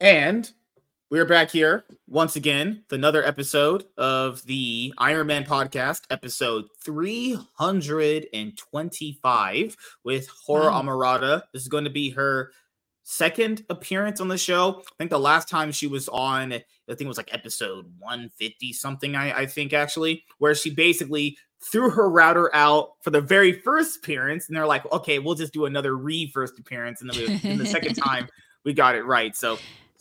And we're back here once again with another episode of the Iron Man podcast, episode 325 with Horror Wow. Amorata. This is going to be her second appearance on the show. I think the last time she was on, I think it was like episode 150 something, I, I think actually, where she basically threw her router out for the very first appearance. And they're like, okay, we'll just do another re first appearance. And then we, in the second time, we got it right. So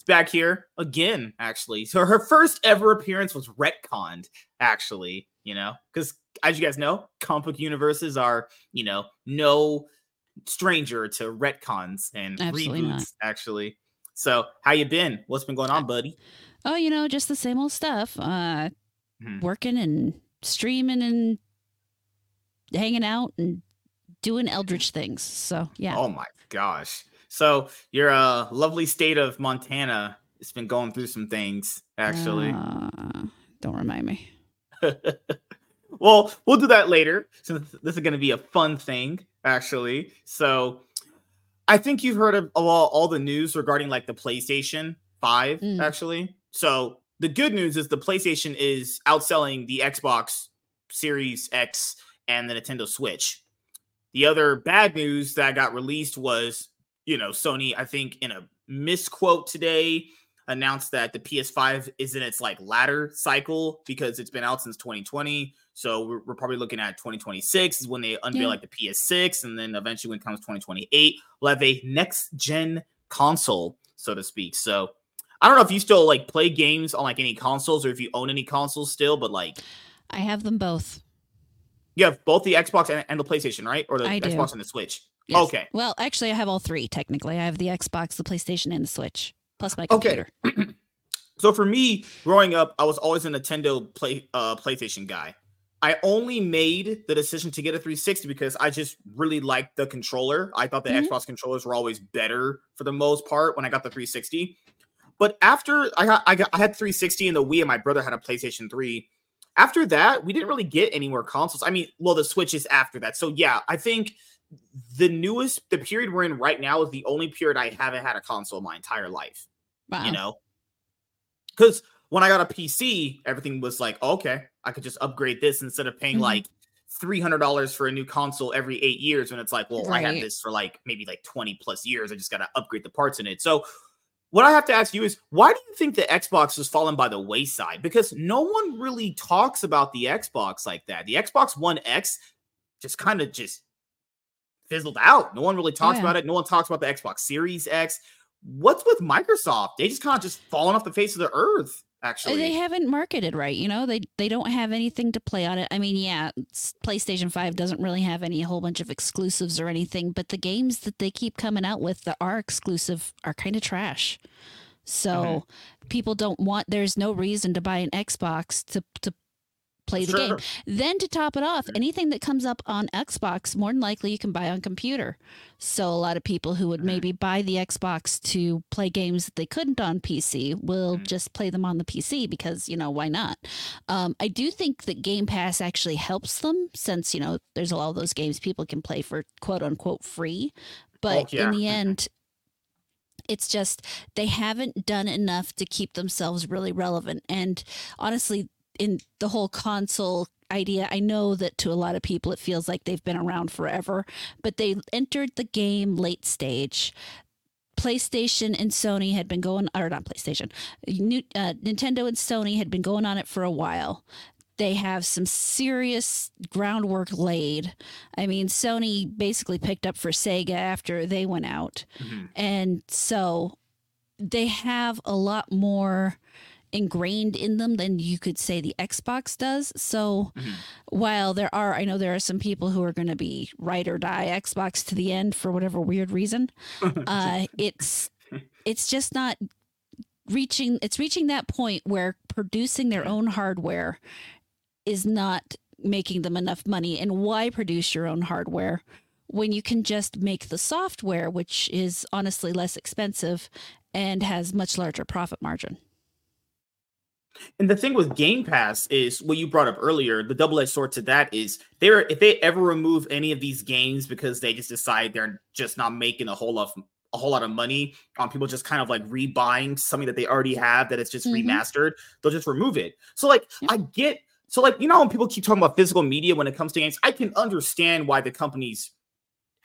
back here again, actually. So her first ever appearance was retconned, actually, you know, because as you guys know, comic book universes are, you know, no stranger to retcons and Absolutely reboots, not. actually. So how you been? What's been going on, buddy? Oh, you know, just the same old stuff. Uh, Hmm. working and streaming and hanging out and doing eldritch things. So yeah, Oh my gosh. So your uh lovely state of Montana has been going through some things, actually. Uh, don't remind me. well, we'll do that later. So this is going to be a fun thing, actually. So I think you've heard of, all, all the news regarding like the PlayStation 5, Mm. actually. So the good news is the PlayStation is outselling the Xbox Series X and the Nintendo Switch. The other bad news that got released was, you know, Sony, I think in a misquote today, announced that the PS5 is in its like latter cycle because it's been out since 2020. So we're, we're probably looking at 2026 is when they unveil Yeah. like the PS6, and then eventually when it comes 2028, we'll have a next gen console, so to speak. So I don't know if you still like play games on like any consoles or if you own any consoles still, but like I have them both. you have both the Xbox and, and the PlayStation, right? Or the I do. Xbox and the Switch. Yes. Okay. Well, actually, I have all three. Technically, I have the Xbox, the PlayStation, and the Switch, plus my computer. Okay. So for me, growing up, I was always a Nintendo play uh PlayStation guy. I only made the decision to get a 360 because I just really liked the controller. I thought the Mhm. Xbox controllers were always better for the most part when I got the 360. But after I got I got I had 360 and the Wii and my brother had a PlayStation 3. After that, we didn't really get any more consoles. I mean, well, the Switch is after that. So yeah, I think the newest the period we're in right now is the only period I haven't had a console my entire life Wow. you know? Because when i got a pc everything was like okay i could just upgrade this instead of paying Mhm. like $300 for a new console every eight years when it's like well i had this for like maybe like 20 plus years i just gotta upgrade the parts in it. So what i have to ask you is why do you think the xbox has fallen by the wayside? Because no one really talks about the xbox like that. The xbox one x just kind of just fizzled out no one really talks Yeah. about it no one talks about the xbox series x what's with Microsoft? They just kind of just fallen off the face of the earth. Uh, Actually, They haven't marketed right, you know. They they don't have anything to play on it. I mean, yeah, PlayStation Five doesn't really have any whole bunch of exclusives or anything, but the games that they keep coming out with that are exclusive are kind of trash. So Mm-hmm. people don't want. There's no reason to buy an Xbox to to play the game. Then to top it off, Mm-hmm. anything that comes up on Xbox, more than likely you can buy on computer. So a lot of people who would maybe buy the Xbox to play games that they couldn't on PC will Mhm. just play them on the PC because, you know, why not? Um, I do think that Game Pass actually helps them since, you know, there's a lot of those games people can play for quote unquote free. But Oh, yeah. in the end, it's just they haven't done enough to keep themselves really relevant. And honestly, in the whole console idea, I know that to a lot of people it feels like they've been around forever, but they entered the game late stage. PlayStation and Sony had been going, or not PlayStation, New, uh, Nintendo and Sony had been going on it for a while. They have some serious groundwork laid. I mean, Sony basically picked up for Sega after they went out. Mhm. And so they have a lot more ingrained in them than you could say the Xbox does. So Mhm. while there are, I know there are some people who are going to be ride or die Xbox to the end for whatever weird reason. Uh, it's it's just not reaching. It's reaching that point where producing their own hardware is not making them enough money. And why produce your own hardware when you can just make the software, which is honestly less expensive and has much larger profit margin? And the thing with Game Pass is what you brought up earlier. The double-edged sword to that is they're if they ever remove any of these games because they just decide they're just not making a whole lot, a whole lot of money on people just kind of like rebuying something that they already have that it's just mm-hmm. remastered, they'll just remove it. So like yeah. I get so like you know when people keep talking about physical media when it comes to games, I can understand why the companies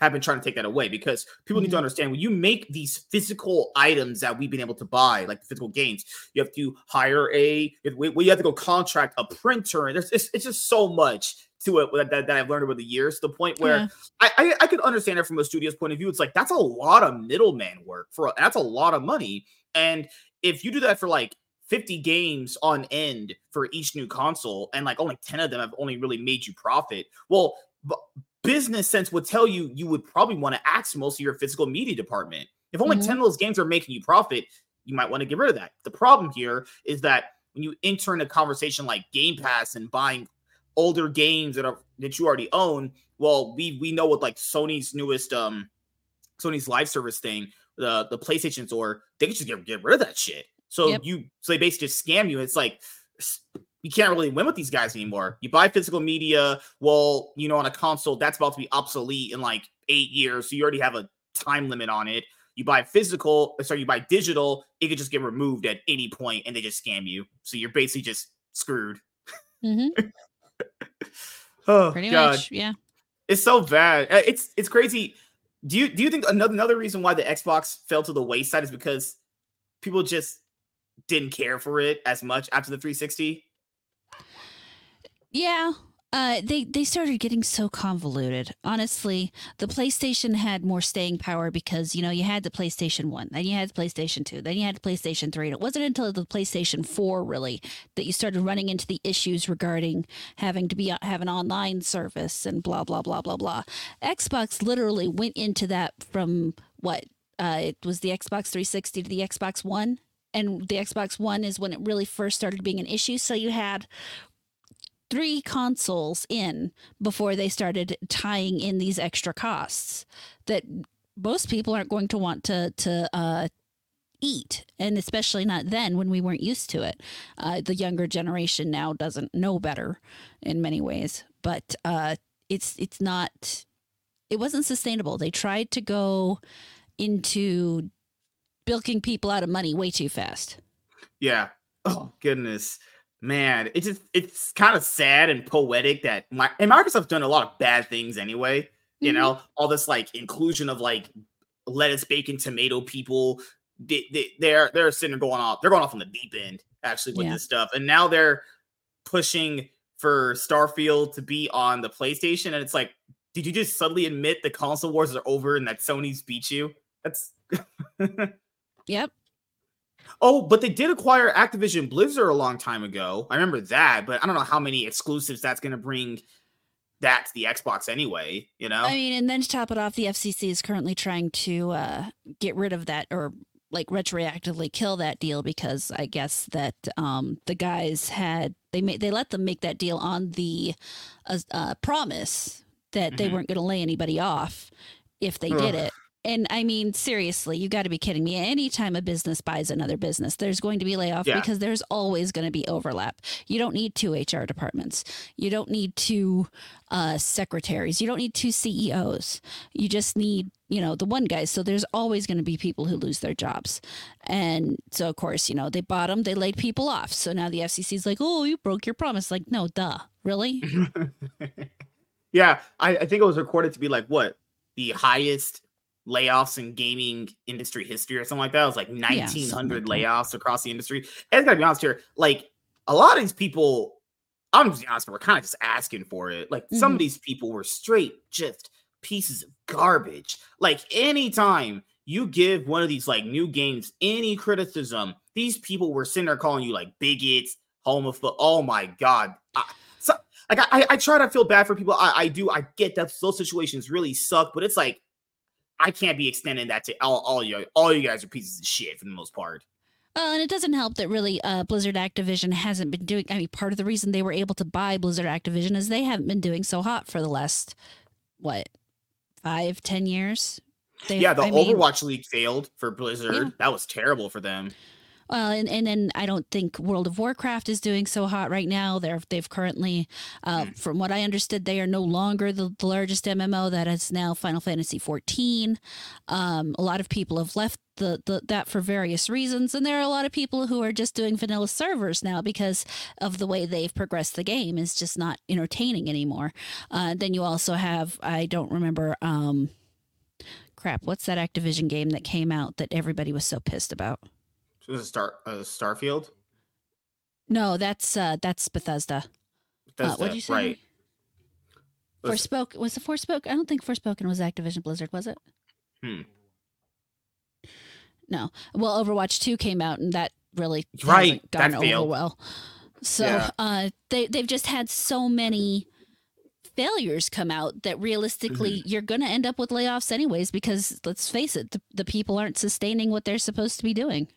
have been trying to take that away because people mm-hmm. need to mm-hmm. understand when you make these physical items that we've been able to buy, like the physical games, you have to hire a, well, you have to go contract a printer, and there's it's, it's just so much to it that, that, that, I've learned over the years. To the point where yeah. I, I, I could understand it from a studio's point of view. It's like that's a lot of middleman work for that's a lot of money, and if you do that for like 50 games on end for each new console and like only 10 of them have only really made you profit well business sense would tell you you would probably want to axe most of your physical media department. If only mm-hmm. 10 of those games are making you profit, you might want to get rid of that. The problem here is that when you enter in a conversation like Game Pass and buying older games that are that you already own, well, we we know what like Sony's newest um Sony's live service thing, the the PlayStation Store, they can just get, get rid of that shit. So yep. you so they basically just scam you. It's like you can't really win with these guys anymore. You buy physical media, well, you know, on a console that's about to be obsolete in like eight years, so you already have a time limit on it. You buy physical, sorry, you buy digital, it could just get removed at any point, and they just scam you. So you're basically just screwed. Mm-hmm. oh, Pretty God. much, yeah. It's so bad. Uh, it's it's crazy. Do you do you think another another reason why the Xbox fell to the wayside is because people just didn't care for it as much after the 360? Yeah. Uh, they they started getting so convoluted. Honestly, the PlayStation had more staying power because you know you had the PlayStation One, then you had the PlayStation Two, then you had the PlayStation Three. And it wasn't until the PlayStation Four really that you started running into the issues regarding having to be uh, have an online service and blah blah blah blah blah. Xbox literally went into that from what uh, it was the Xbox 360 to the Xbox One and the Xbox One is when it really first started being an issue. So you had three consoles in before they started tying in these extra costs that most people aren't going to want to to uh, eat, and especially not then when we weren't used to it. Uh, the younger generation now doesn't know better in many ways, but uh, it's it's not. It wasn't sustainable. They tried to go into bilking people out of money way too fast. Yeah. Oh goodness man, it's just it's kind of sad and poetic that my and Microsoft's done a lot of bad things anyway. Mm-hmm. You know, all this like inclusion of like lettuce, bacon, tomato people. They, they, they're they're sitting there going off. They're going off on the deep end actually with yeah. this stuff, and now they're pushing for Starfield to be on the PlayStation, and it's like, did you just suddenly admit the console wars are over and that Sony's beat you? That's yep. Oh, but they did acquire Activision Blizzard a long time ago. I remember that, but I don't know how many exclusives that's going to bring that to the Xbox anyway, you know? I mean, and then to top it off, the FCC is currently trying to uh, get rid of that or like retroactively kill that deal because I guess that um, the guys had they made they let them make that deal on the uh, uh, promise that mm-hmm. they weren't going to lay anybody off if they Ugh. did it and I mean, seriously, you got to be kidding me. Anytime a business buys another business, there's going to be layoff yeah. because there's always going to be overlap. You don't need two HR departments. You don't need two uh, secretaries. You don't need two CEOs. You just need, you know, the one guy. So there's always going to be people who lose their jobs. And so, of course, you know, they bought them, they laid people off. So now the FCC's like, oh, you broke your promise. Like, no, duh. Really? yeah. I, I think it was recorded to be like, what? The highest layoffs in gaming industry history or something like that. It was like 1900 yes. layoffs across the industry. And I gotta be honest here, like a lot of these people, I'm just honest, we're kind of just asking for it. Like mm-hmm. some of mm-hmm. these people were straight just pieces of garbage. Like anytime you give one of these like new games any criticism, these people were sitting there calling you like bigots, homophobe. Oh my god. I, so, like I, I try to feel bad for people. I, I do. I get that those situations really suck, but it's like I can't be extending that to all, all you all you guys are pieces of shit for the most part. Well, and it doesn't help that really uh, Blizzard Activision hasn't been doing. I mean, part of the reason they were able to buy Blizzard Activision is they haven't been doing so hot for the last what five, ten years. They've, yeah, the I Overwatch mean, League failed for Blizzard. Yeah. That was terrible for them. Well, and, and then I don't think World of Warcraft is doing so hot right now. They're they've currently, uh, mm. from what I understood, they are no longer the, the, largest MMO. That is now Final Fantasy fourteen. Um, a lot of people have left the, the that for various reasons, and there are a lot of people who are just doing vanilla servers now because of the way they've progressed the game is just not entertaining anymore. Uh, then you also have I don't remember. Um, crap, what's that Activision game that came out that everybody was so pissed about? Was it Star uh, Starfield? No, that's uh that's Bethesda. Bethesda, uh, what did you say? Right. Forspoken was the Forspoken? I don't think Forspoken was Activision Blizzard, was it? Hmm. No. Well, Overwatch 2 came out and that really right. gone over failed. well. So yeah. uh they they've just had so many failures come out that realistically mm-hmm. you're going to end up with layoffs anyways because let's face it the, the people aren't sustaining what they're supposed to be doing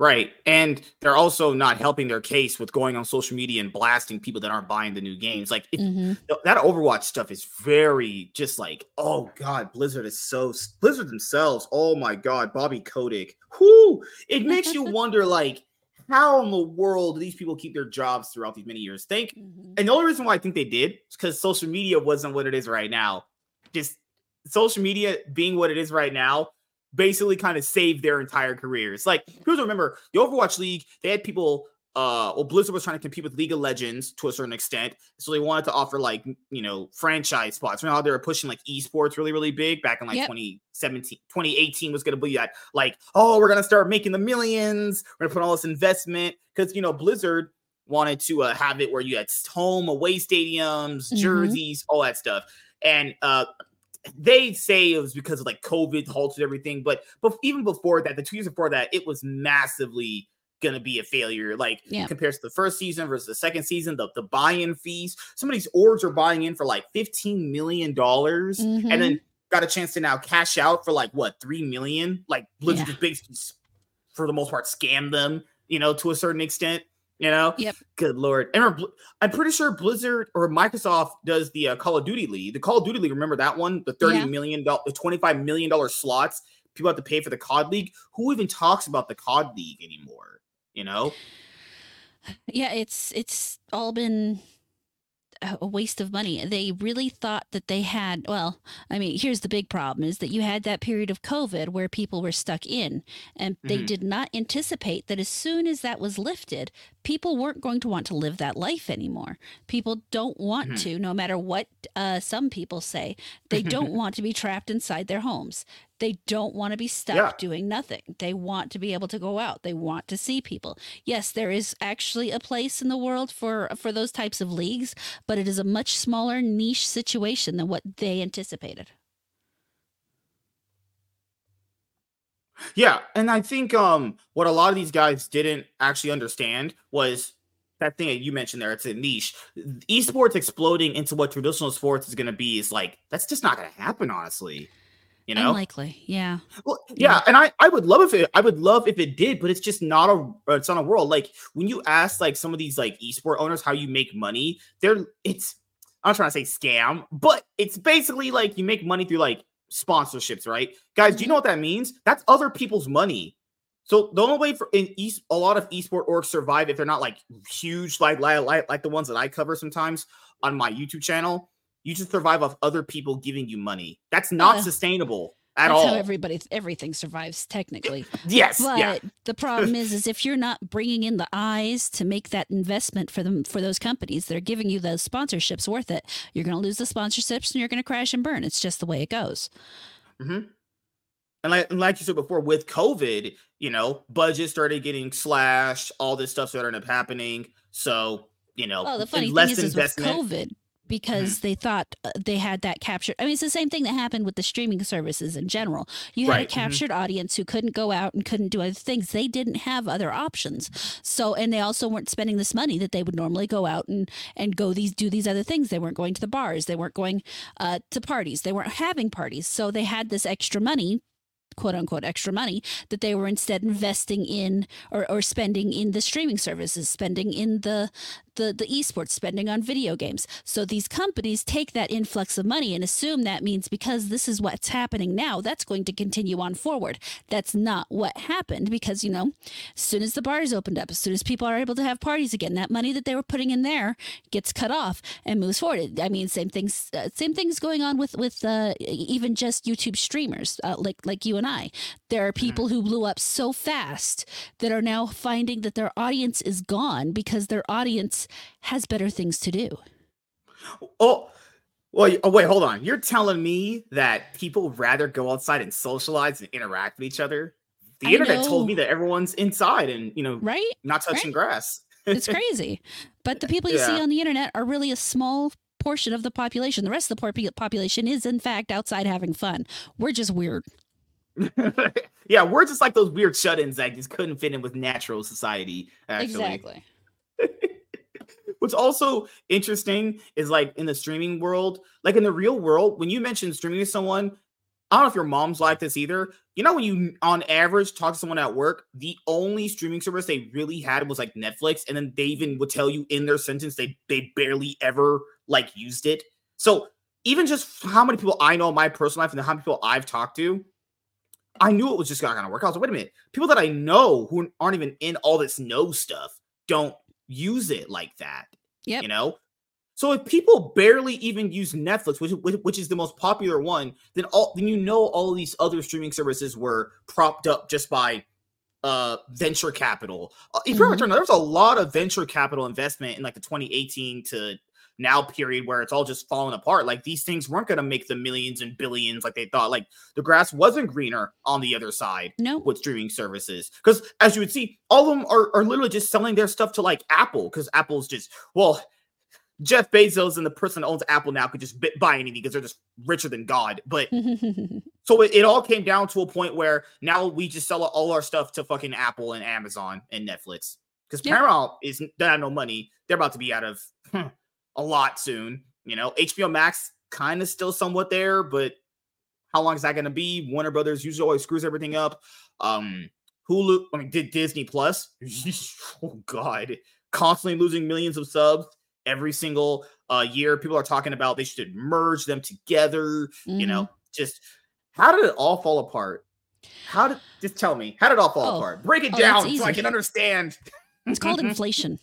Right. And they're also not helping their case with going on social media and blasting people that aren't buying the new games. Like it, mm-hmm. that Overwatch stuff is very just like, oh God, Blizzard is so Blizzard themselves. Oh my God, Bobby Kotick. Whoo! It makes you wonder like how in the world do these people keep their jobs throughout these many years? Think mm-hmm. and the only reason why I think they did is because social media wasn't what it is right now. Just social media being what it is right now basically kind of saved their entire careers. Like, here's remember the Overwatch League, they had people uh well Blizzard was trying to compete with League of Legends to a certain extent. So they wanted to offer like you know franchise spots. Remember how they were pushing like esports really, really big back in like yep. 2017, 2018 was gonna be that like, oh, we're gonna start making the millions, we're gonna put all this investment. Cause you know, Blizzard wanted to uh, have it where you had home away stadiums, mm-hmm. jerseys, all that stuff. And uh they say it was because of like COVID halted everything, but but even before that, the two years before that, it was massively gonna be a failure. Like yeah. compared to the first season versus the second season, the, the buy-in fees. Some of these orgs are buying in for like fifteen million dollars, mm-hmm. and then got a chance to now cash out for like what three million. Like Blizzard yeah. basically, for the most part, scam them, you know, to a certain extent. You know, yep. Good lord, and I'm pretty sure Blizzard or Microsoft does the uh, Call of Duty League. The Call of Duty League, remember that one? The thirty yeah. million dollar, the twenty five million dollar slots people have to pay for the COD League. Who even talks about the COD League anymore? You know? Yeah, it's it's all been a waste of money. They really thought that they had, well, I mean, here's the big problem is that you had that period of COVID where people were stuck in, and they mm-hmm. did not anticipate that as soon as that was lifted, people weren't going to want to live that life anymore. People don't want mm-hmm. to, no matter what uh, some people say, they don't want to be trapped inside their homes. They don't want to be stuck yeah. doing nothing. They want to be able to go out. They want to see people. Yes, there is actually a place in the world for for those types of leagues, but it is a much smaller niche situation than what they anticipated. Yeah, and I think um what a lot of these guys didn't actually understand was that thing that you mentioned there. It's a niche. Esports exploding into what traditional sports is going to be is like that's just not going to happen, honestly. You know, unlikely. Yeah. Well, yeah, yeah, and I I would love if it I would love if it did, but it's just not a it's not a world like when you ask like some of these like esport owners how you make money, they're it's I'm not trying to say scam, but it's basically like you make money through like sponsorships, right? Guys, do you know mm-hmm. what that means? That's other people's money. So the only way for in East a lot of esport orgs survive if they're not like huge, like like like the ones that I cover sometimes on my YouTube channel you just survive off other people giving you money. That's not sustainable at that's all. How everybody, everything survives technically. yes, but yeah. the problem is, is if you're not bringing in the eyes to make that investment for them for those companies that are giving you those sponsorships worth it, you're going to lose the sponsorships and you're going to crash and burn. It's just the way it goes. Mm-hmm. And like, and like you said before, with COVID, you know, budgets started getting slashed. All this stuff started up happening. So you know, oh, the funny thing is, is with COVID, because mm-hmm. they thought uh, they had that captured. I mean, it's the same thing that happened with the streaming services in general. You had right. a mm-hmm. captured mm-hmm. audience who couldn't go out and couldn't do other things. They didn't have other options. So, and they also weren't spending this money that they would normally go out and and go these do these other things. They weren't going to the bars. They weren't going uh, to parties. They weren't having parties. So they had this extra money quote unquote extra money that they were instead investing in or, or spending in the streaming services spending in the the the esports spending on video games. So these companies take that influx of money and assume that means because this is what's happening now, that's going to continue on forward. That's not what happened because you know, as soon as the bars opened up, as soon as people are able to have parties again, that money that they were putting in there gets cut off and moves forward. I mean, same things, uh, same things going on with with uh, even just YouTube streamers uh, like like you and I. There are people mm-hmm. who blew up so fast that are now finding that their audience is gone because their audience has better things to do. Oh, well, oh, wait, hold on. You're telling me that people rather go outside and socialize and interact with each other? The I internet know. told me that everyone's inside and, you know, right? not touching right? grass. it's crazy. But the people you yeah. see on the internet are really a small portion of the population. The rest of the poor population is, in fact, outside having fun. We're just weird. yeah, we're just like those weird shut-ins that just couldn't fit in with natural society. Actually. Exactly. What's also interesting is like in the streaming world, like in the real world, when you mention streaming to someone, I don't know if your mom's like this either. You know, when you on average talk to someone at work, the only streaming service they really had was like Netflix, and then they even would tell you in their sentence they they barely ever like used it. So even just how many people I know in my personal life and how many people I've talked to, I knew it was just not gonna work. I was like, wait a minute, people that I know who aren't even in all this no stuff don't use it like that. Yeah, you know. So if people barely even use Netflix, which, which is the most popular one, then all then you know all these other streaming services were propped up just by uh venture capital. Uh, if you mm-hmm. remember, there was a lot of venture capital investment in like the 2018 to now period where it's all just falling apart. Like these things weren't going to make the millions and billions like they thought. Like the grass wasn't greener on the other side. No, with streaming services because as you would see, all of them are, are literally just selling their stuff to like Apple because Apple's just well. Jeff Bezos and the person that owns Apple now could just buy anything because they're just richer than God. But so it, it, all came down to a point where now we just sell all our stuff to fucking Apple and Amazon and Netflix because yeah. Paramount is they have no money. They're about to be out of hmm, a lot soon. You know, HBO Max kind of still somewhat there, but how long is that going to be? Warner Brothers usually always screws everything up. Um, Hulu, I mean, did Disney Plus? oh God, constantly losing millions of subs every single uh, year. People are talking about they should merge them together. Mm-hmm. You know, mm-hmm. just how did it all fall apart? How did just tell me how did it all fall oh. apart? Break it oh, down so I can understand. It's called inflation.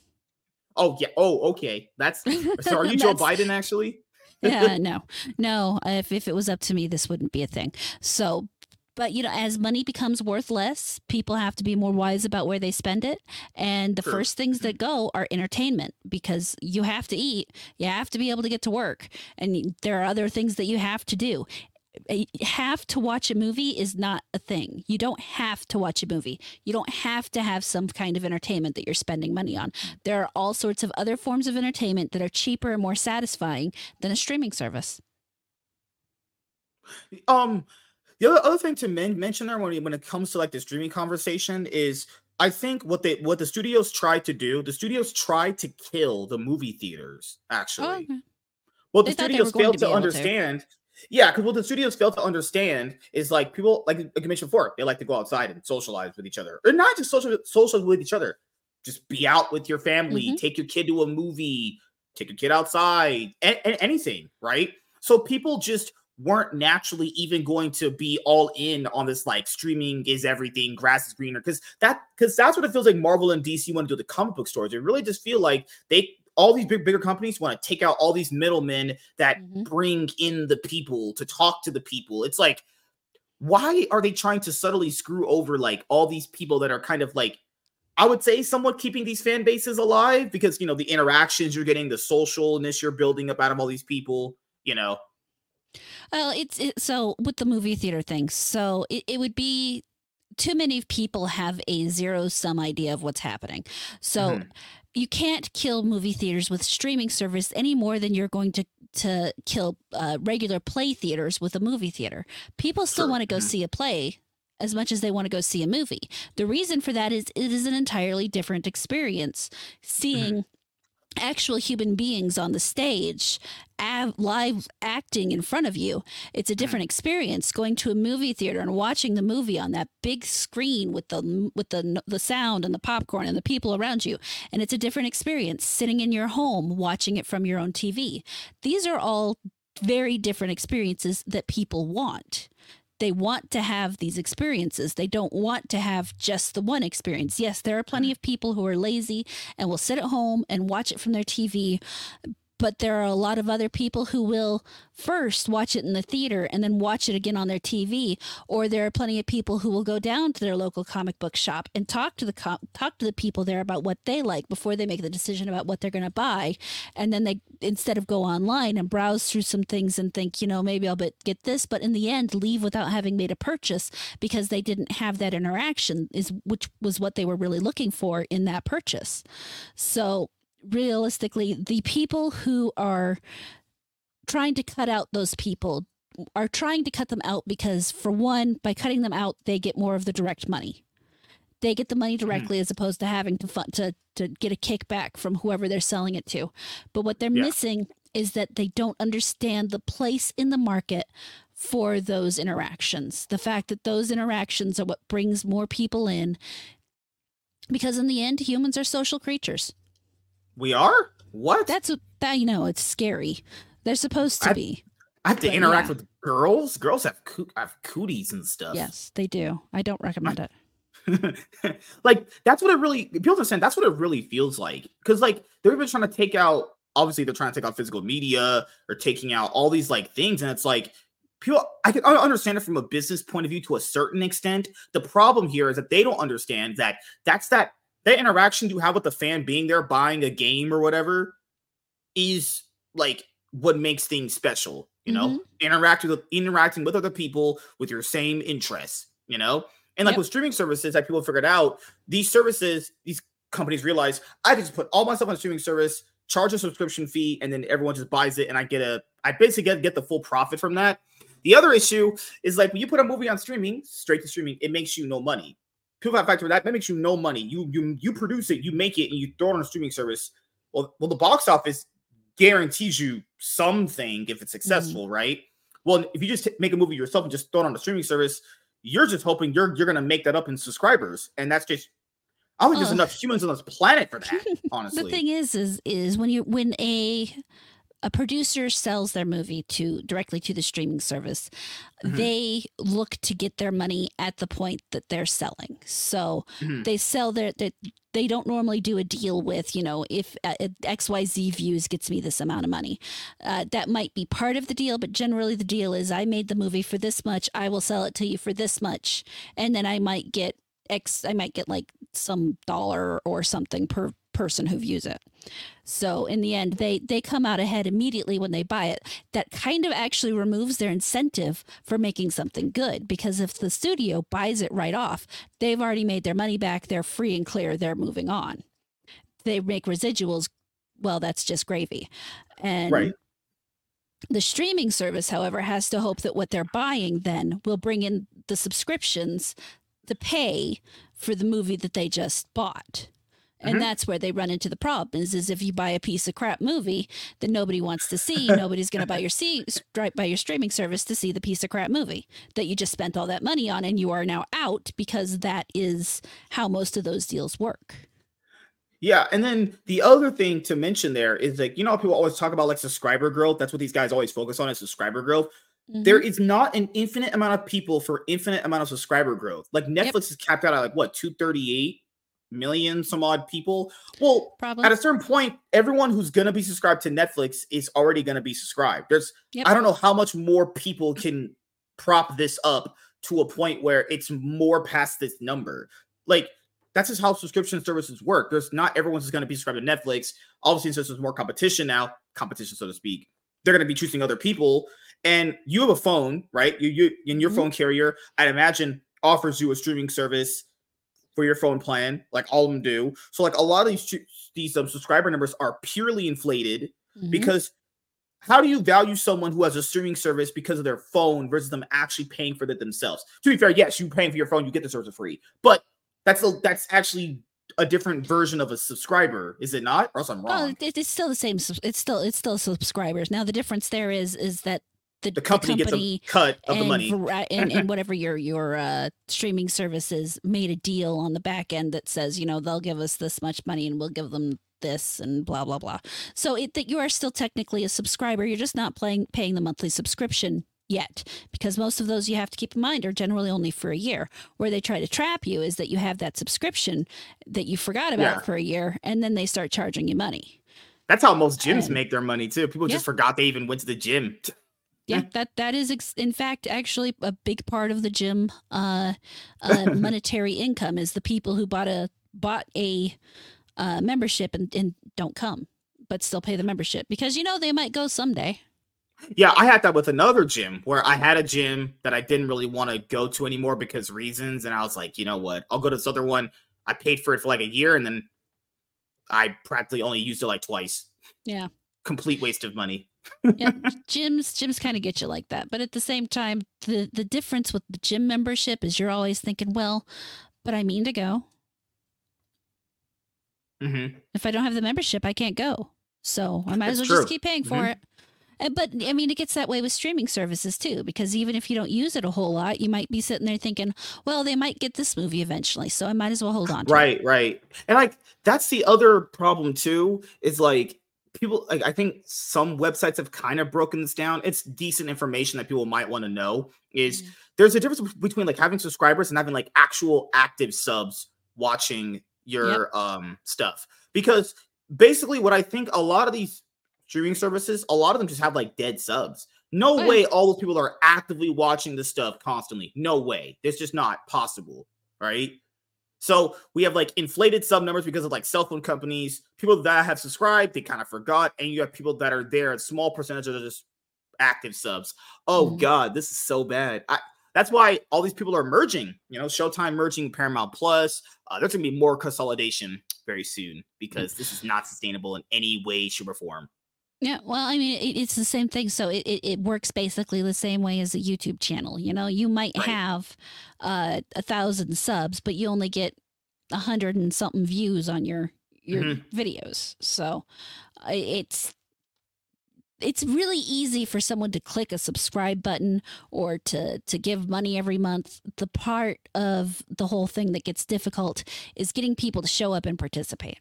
Oh yeah. Oh okay. That's so. Are you Joe Biden actually? yeah. No. No. If if it was up to me, this wouldn't be a thing. So. But you know, as money becomes worth less, people have to be more wise about where they spend it. And the first things that mm-hmm. go are entertainment because you have to eat, you have to be able to get to work, and there are other things that you have to do have to watch a movie is not a thing. You don't have to watch a movie. You don't have to have some kind of entertainment that you're spending money on. There are all sorts of other forms of entertainment that are cheaper and more satisfying than a streaming service. Um, the other, other thing to men- mention there when when it comes to like the streaming conversation is I think what they what the studios tried to do, the studios tried to kill the movie theaters actually. Oh, okay. Well, the studios failed to, to understand. To. Yeah, because what the studios fail to understand is like people, like, like you mentioned before, they like to go outside and socialize with each other, or not just social socialize with each other. Just be out with your family, mm-hmm. take your kid to a movie, take your kid outside, a- a- anything, right? So people just weren't naturally even going to be all in on this like streaming is everything, grass is greener, because that because that's what it feels like Marvel and DC want to do the comic book stores. They really just feel like they all these big bigger companies want to take out all these middlemen that mm-hmm. bring in the people to talk to the people. It's like why are they trying to subtly screw over like all these people that are kind of like I would say somewhat keeping these fan bases alive because you know the interactions you're getting, the socialness you're building up out of all these people, you know. Well, it's it, so with the movie theater thing. So it, it would be too many people have a zero sum idea of what's happening. So mm-hmm you can't kill movie theaters with streaming service any more than you're going to to kill uh, regular play theaters with a movie theater. People still sure. want to go mm-hmm. see a play as much as they want to go see a movie. The reason for that is it is an entirely different experience seeing. Mm-hmm actual human beings on the stage av- live acting in front of you it's a Mm-hmm. different experience going to a movie theater and watching the movie on that big screen with the with the the sound and the popcorn and the people around you. And it's a different experience sitting in your home watching it from your own TV these are all very different experiences that people want they want to have these experiences. They don't want to have just the one experience. Yes, there are plenty mm. of people who are lazy and will sit at home and watch it from their TV. But there are a lot of other people who will first watch it in the theater and then watch it again on their TV. Or there are plenty of people who will go down to their local comic book shop and talk to the com- talk to the people there about what they like before they make the decision about what they're going to buy. And then they instead of go online and browse through some things and think, you know, maybe I'll get this, but in the end leave without having made a purchase because they didn't have that interaction is which was what they were really looking for in that purchase. So realistically, the people who are trying to cut out those people are trying to cut them out because for one, by cutting them out, they get more of the direct money. They get the money hmm. directly as opposed to having to fund, to to get a kickback from whoever they're selling it to. But what they're Yeah. missing is that they don't understand the place in the market for those interactions. The fact that those interactions are what brings more people in because in the end humans are social creatures. We are what? That's what that you know, it's scary. They're supposed to I- be. I have to but interact yeah. with girls. Girls have coo- have cooties and stuff. Yes, they do. I don't recommend it. like that's what it really people understand. That's what it really feels like. Because like they're even trying to take out. Obviously, they're trying to take out physical media or taking out all these like things, and it's like people. I can I understand it from a business point of view to a certain extent. The problem here is that they don't understand that that's that that interaction you have with the fan being there buying a game or whatever is like what makes things special. You know, Mhm. interacting with interacting with other people with your same interests. You know, and like Yep. with streaming services that people figured out, these services, these companies realize I can just put all my stuff on a streaming service, charge a subscription fee, and then everyone just buys it, and I get a, I basically get get the full profit from that. The other issue is like when you put a movie on streaming, straight to streaming, it makes you no money. People have factor that that makes you no money. You you you produce it, you make it, and you throw it on a streaming service. Well, well, the box office guarantees you something if it's mm-hmm. successful, right? Well, if you just make a movie yourself and just throw it on a streaming service, you're just hoping you're you're gonna make that up in subscribers, and that's just I don't think there's Ugh. enough humans on this planet for that. Honestly, The thing is, is is when you when a a producer sells their movie to directly to the streaming service, Mhm. they look to get their money at the point that they're selling. So Mhm. they sell their that they don't normally do a deal with you know if uh, XYZ views gets me this amount of money. Uh, that might be part of the deal, but generally the deal is I made the movie for this much, I will sell it to you for this much, and then I might get X I might get like some dollar or something per person who views it. So in the end they they come out ahead immediately when they buy it. That kind of actually removes their incentive for making something good because if the studio buys it right off, they've already made their money back, they're free and clear, they're moving on. They make residuals, well that's just gravy. And Right. the streaming service, however, has to hope that what they're buying then will bring in the subscriptions to pay for the movie that they just bought. And Mhm. that's where they run into the problem is, is if you buy a piece of crap movie that nobody wants to see, nobody's going to buy your see, right buy your streaming service to see the piece of crap movie that you just spent all that money on and you are now out because that is how most of those deals work. Yeah, and then the other thing to mention there is like you know how people always talk about like subscriber growth. That's what these guys always focus on is subscriber growth. Mhm. There is not an infinite amount of people for infinite amount of subscriber growth. Like Netflix is capped out at like what 238 million some odd people. Well, Probably. at a certain point, everyone who's gonna be subscribed to Netflix is already gonna be subscribed. There's Yep. I don't know how much more people can prop this up to a point where it's more past this number. Like that's just how subscription services work. There's not everyone's to be subscribed to Netflix. Obviously, since there's more competition now, competition so to speak, they're going to be choosing other people. And you have a phone, right? You you in your Mhm. phone carrier, I'd imagine offers you a streaming service for your phone plan, like all of them do. So like a lot of these these um, subscriber numbers are purely inflated Mhm. because how do you value someone who has a streaming service because of their phone versus them actually paying for it themselves? To be fair, yes, you're paying for your phone, you get the service for free, but that's a, that's actually a different version of a subscriber, is it not? Or else I'm wrong. Oh, it, it's still the same. It's still it's still subscribers. Now the difference there is is that the, the company, the company gets a cut of and, the money. and, and whatever your your uh, streaming services made a deal on the back end that says you know they'll give us this much money and we'll give them this and blah blah blah. So it, that you are still technically a subscriber. You're just not playing paying the monthly subscription yet because most of those you have to keep in mind are generally only for a year where they try to trap you is that you have that subscription that you forgot about Yeah. for a year and then they start charging you money That's how most gyms And- make their money too. People Yeah. just forgot they even went to the gym. yeah that that is ex- in fact actually a big part of the gym uh, uh monetary income is the people who bought a bought a uh membership and, and don't come but still pay the membership because you know they might go someday Yeah, I had that with another gym where I had a gym that I didn't really want to go to anymore because reasons, and I was like, you know what, I'll go to this other one. I paid for it for like a year, and then I practically only used it like twice. Yeah. complete waste of money. Yeah, gyms gyms kind of get you like that. But at the same time, the the difference with the gym membership is you're always thinking, well, but I mean to go. hmm If I don't have the membership, I can't go. So I might as well That's just keep paying for Mhm. it. And, but I mean, it gets that way with streaming services too, because even if you don't use it a whole lot, you might be sitting there thinking, well, they might get this movie eventually, so I might as well hold on. To it. Right, right. And like that's the other problem too, is like people like I think some websites have kind of broken this down. It's decent information that people might want to know. Is Mhm. there's a difference between like having subscribers and having like actual active subs watching your um stuff. Because basically what I think a lot of these streaming services, a lot of them just have like dead subs. No Oh, yeah. way all those people are actively watching this stuff constantly. No way. It's just not possible, right? So we have like inflated sub numbers because of like cell phone companies, people that have subscribed, they kind of forgot, and you have people that are there, a small percentage are just active subs. Oh Mhm. god, this is so bad. I, that's why all these people are merging. You know, Showtime merging Paramount Plus. Uh, there's gonna be more consolidation very soon because this is not sustainable in any way, shape, or form. Yeah, well, I mean, it, it's the same thing. So it, it, it works basically the same way as a YouTube channel. You know, you might Right. have uh, a thousand subs, but you only get a hundred and something views on your your Mhm. videos. So uh, it's it's really easy for someone to click a subscribe button or to to give money every month. The part of the whole thing that gets difficult is getting people to show up and participate.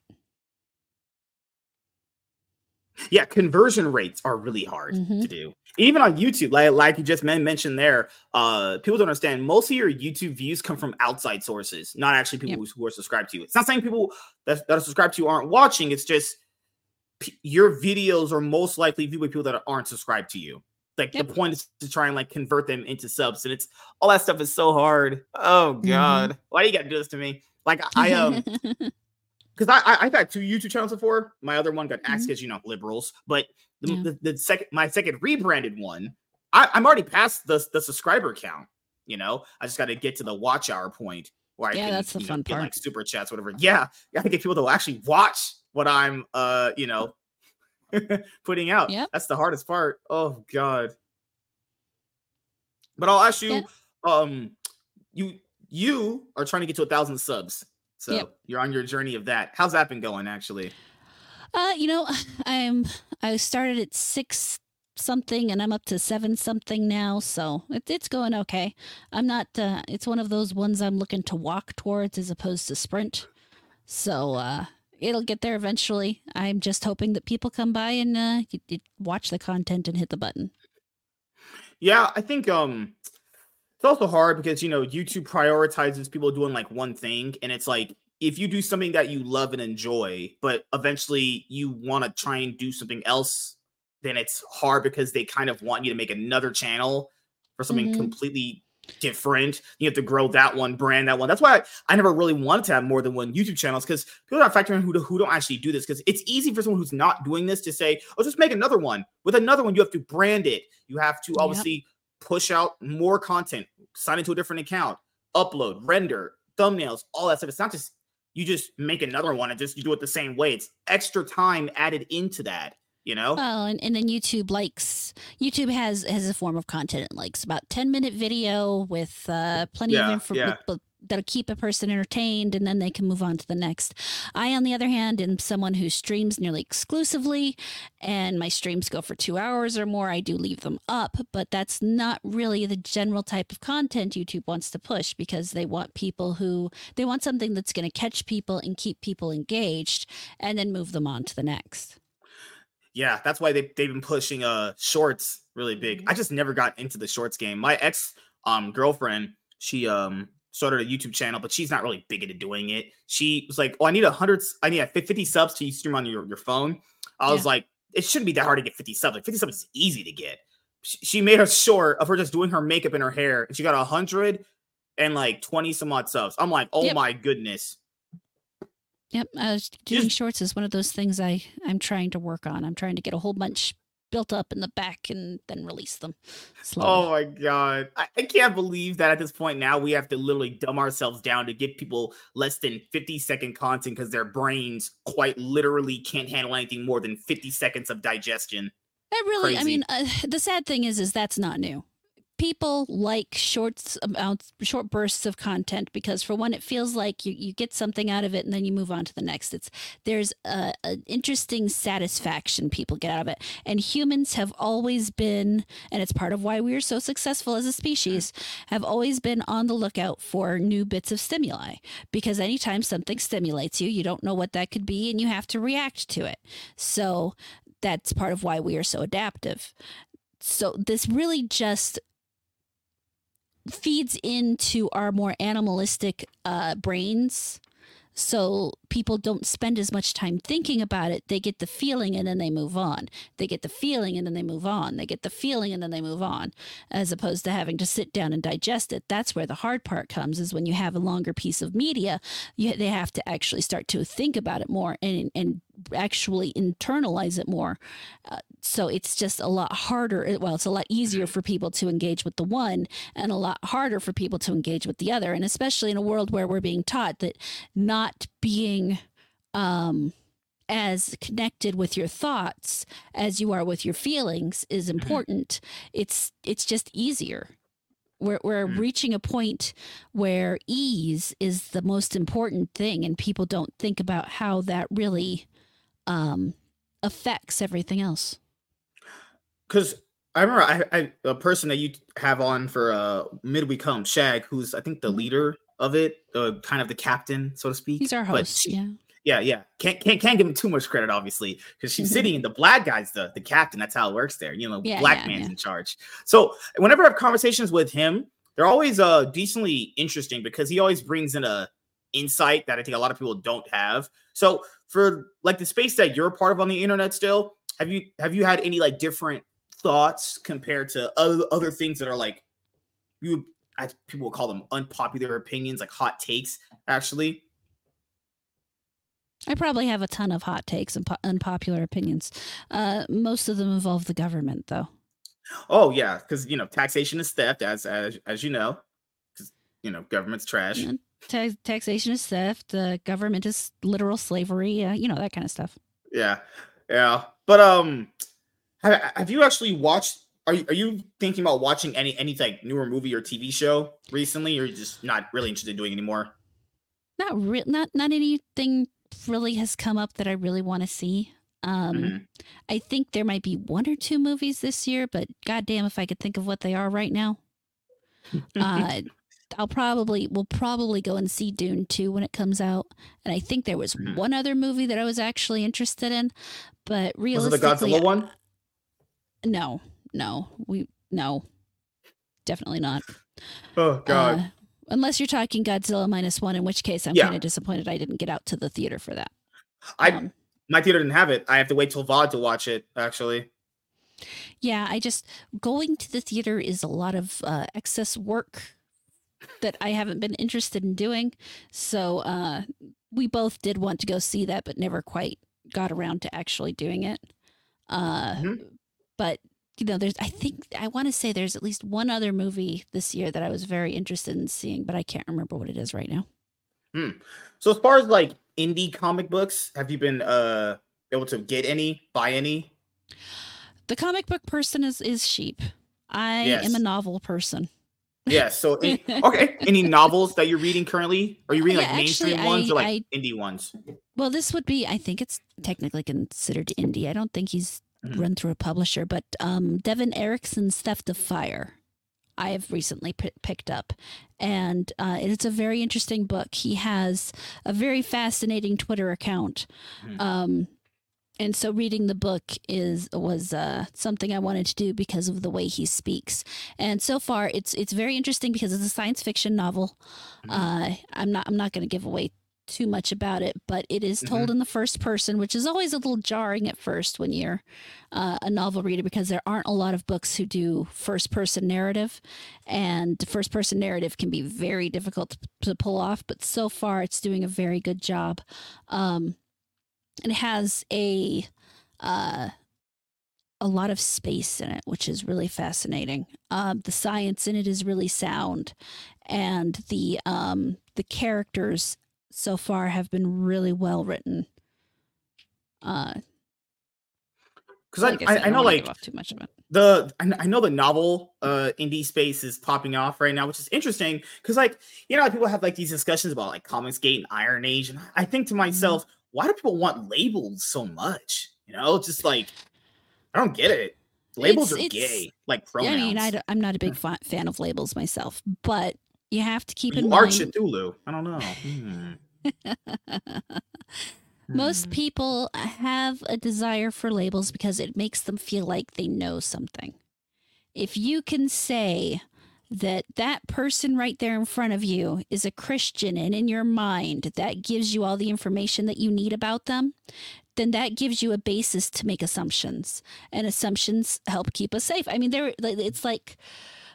Yeah, conversion rates are really hard Mhm. to do. Even on YouTube, like like you just mentioned there, uh, people don't understand. Most of your YouTube views come from outside sources, not actually people Yep. who, are subscribed to you. It's not saying people that, that are subscribed to you aren't watching. It's just p- your videos are most likely viewed by people that aren't subscribed to you. Like Yep. the point is to try and like convert them into subs, and it's all that stuff is so hard. Oh Mm-hmm. God, why do you got to do this to me? Like I um because I, I I've had two YouTube channels before. My other one got axed Mhm. because you know liberals, but the, Yeah. the, the second my second rebranded one, I, I'm already past the the subscriber count. You know, I just got to get to the watch hour point where I Yeah, can that's the you know, fun get like super chats, whatever. Yeah, I can get people to actually watch what I'm uh you know putting out. Yep. That's the hardest part. Oh God. But I'll ask you, Yeah. um, you you are trying to get to a thousand subs. So Yep. you're on your journey of that. How's that been going actually? Uh, you know, I'm I started at six something and I'm up to seven something now, so it, it's going okay. I'm not. Uh, it's one of those ones I'm looking to walk towards as opposed to sprint. So uh, it'll get there eventually. I'm just hoping that people come by and uh, y- y- watch the content and hit the button. Yeah, I think um also hard because you know YouTube prioritizes people doing like one thing and it's like if you do something that you love and enjoy, but eventually you want to try and do something else, then it's hard because they kind of want you to make another channel for something Mhm. completely different. You have to grow that one, brand that one. That's why I, I never really wanted to have more than one YouTube channels because people are factoring who, who don't actually do this because it's easy for someone who's not doing this to say, oh, just make another one. With another one, you have to brand it. You have to Yep. obviously push out more content, sign into a different account, upload, render, thumbnails, all that stuff. It's not just you just make another one and just you do it the same way. It's extra time added into that, you know? Well, and, and then YouTube likes YouTube has has a form of content it likes about ten minute video with uh, plenty Yeah, of info yeah. with, that'll keep a person entertained and then they can move on to the next. I, on the other hand, am someone who streams nearly exclusively and my streams go for two hours or more. I do leave them up, but that's not really the general type of content YouTube wants to push because they want people who they want something that's going to catch people and keep people engaged and then move them on to the next. Yeah, that's why they, they've been pushing uh shorts really big. I just never got into the shorts game. My ex um girlfriend, she um started a YouTube channel, but she's not really big into doing it. She was like, "Oh, I need a hundred, I need a fifty subs to stream on your, your phone." I was like, "It shouldn't be that hard to get fifty subs. Like fifty subs is easy to get." She, she made a short of her just doing her makeup and her hair, and she got a hundred and like twenty some odd subs. I'm like, "Oh yep. my goodness!" Yep, uh, doing just, shorts is one of those things I I'm trying to work on. I'm trying to get a whole bunch built up in the back and then release them. Slowly. Oh my god. I, I, can't believe that at this point now we have to literally dumb ourselves down to give people less than 50 second content because their brains quite literally can't handle anything more than 50 seconds of digestion. That really, Crazy. I mean, uh, the sad thing is, is that's not new people like short amounts short bursts of content because for one it feels like you, you get something out of it and then you move on to the next. It's there's a, an interesting satisfaction people get out of it. And humans have always been and it's part of why we are so successful as a species have always been on the lookout for new bits of stimuli because anytime something stimulates you you don't know what that could be and you have to react to it. So that's part of why we are so adaptive. So this really just feeds into our more animalistic uh, brains. So people don't spend as much time thinking about it. They get the feeling and then they move on. They get the feeling and then they move on. They get the feeling and then they move on, as opposed to having to sit down and digest it. That's where the hard part comes is when you have a longer piece of media, you, they have to actually start to think about it more and, and actually internalize it more. Uh, so it's just a lot harder. Well, it's a lot easier mm-hmm. for people to engage with the one and a lot harder for people to engage with the other. And especially in a world where we're being taught that not being um, as connected with your thoughts as you are with your feelings is mm-hmm. important. It's it's just easier. We're, we're mm. reaching a point where ease is the most important thing, and people don't think about how that really um, affects everything else. Because I remember I, I, a person that you have on for uh midweek home, Shag, who's I think the mm-hmm. leader of it, uh, kind of the captain, so to speak. He's our host. She, yeah. Yeah, yeah. Can't can't can't give him too much credit, obviously, because she's mm-hmm. sitting in the black guy's the the captain. That's how it works there. You know, yeah, black yeah, man's yeah. in charge. So whenever I have conversations with him, they're always uh decently interesting because he always brings in a insight that I think a lot of people don't have. So for like the space that you're a part of on the internet still, have you have you had any like different thoughts compared to other other things that are like you I, people will call them unpopular opinions, like hot takes, actually. I probably have a ton of hot takes and po- unpopular opinions. Uh, most of them involve the government, though. Oh yeah, because you know taxation is theft, as as as you know, because you know government's trash. Ta- taxation is theft. The government is literal slavery. Uh, you know that kind of stuff. Yeah, yeah. But um, have, have you actually watched? Are you, are you thinking about watching any any like newer movie or TV show recently, or are you just not really interested in doing anymore? Not real, not not anything really has come up that I really want to see. Um, mm-hmm. I think there might be one or two movies this year, but goddamn if I could think of what they are right now. uh, I'll probably we'll probably go and see Dune 2 when it comes out. And I think there was mm-hmm. one other movie that I was actually interested in, but realistically Was it the Godzilla one? No. No. We no. Definitely not. Oh god. Uh, unless you're talking Godzilla minus 1 in which case I'm yeah. kind of disappointed I didn't get out to the theater for that. I um, my theater didn't have it. I have to wait till VOD to watch it actually. Yeah, I just going to the theater is a lot of uh, excess work that I haven't been interested in doing. So uh, we both did want to go see that, but never quite got around to actually doing it. Uh, mm-hmm. But you know, there's I think I want to say there's at least one other movie this year that I was very interested in seeing, but I can't remember what it is right now. Hmm. So as far as like indie comic books, have you been uh able to get any, buy any? The comic book person is is sheep. I yes. am a novel person. Yeah. So, any, okay. Any novels that you're reading currently? Are you reading Yeah, like mainstream actually, ones I- or like I- indie ones? Well, this would be, I think it's technically considered indie. I don't think he's Mhm. run through a publisher, but um, Devon Eriksen's Theft of Fire, I have recently p- picked up. And uh, it's a very interesting book. He has a very fascinating Twitter account. Mhm. Um, and so reading the book is was uh, something I wanted to do because of the way he speaks. And so far, it's it's very interesting because it's a science fiction novel. Mhm. Uh, I'm not I'm not going to give away too much about it, but it is told in the first person, which is always a little jarring at first when you're uh, a novel reader because there aren't a lot of books who do first person narrative, and first person narrative can be very difficult to, to pull off. But so far, it's doing a very good job. Um, it has a uh, a lot of space in it, which is really fascinating. Um, the science in it is really sound, and the um, the characters so far have been really well written. Uh, Because I, like I, said, I know like too much of it. the I I know the novel uh indie space is popping off right now, which is interesting because like you know like, people have like these discussions about like Comics Gate and Iron Age, and I think to Mm-hmm. Why do people want labels so much? You know, just like I don't get it. Labels It's- are it's- gay, like pronouns. Yeah. I mean, I, am not a big fa- fan of labels myself, but you have to keep in you are mind. Cthulhu. I don't know. Hmm. Most Hmm. people have a desire for labels because it makes them feel like they know something. If you can say that that person right there in front of you is a Christian and in your mind that gives you all the information that you need about them, then that gives you a basis to make assumptions. And assumptions help keep us safe. I mean, there like, it's like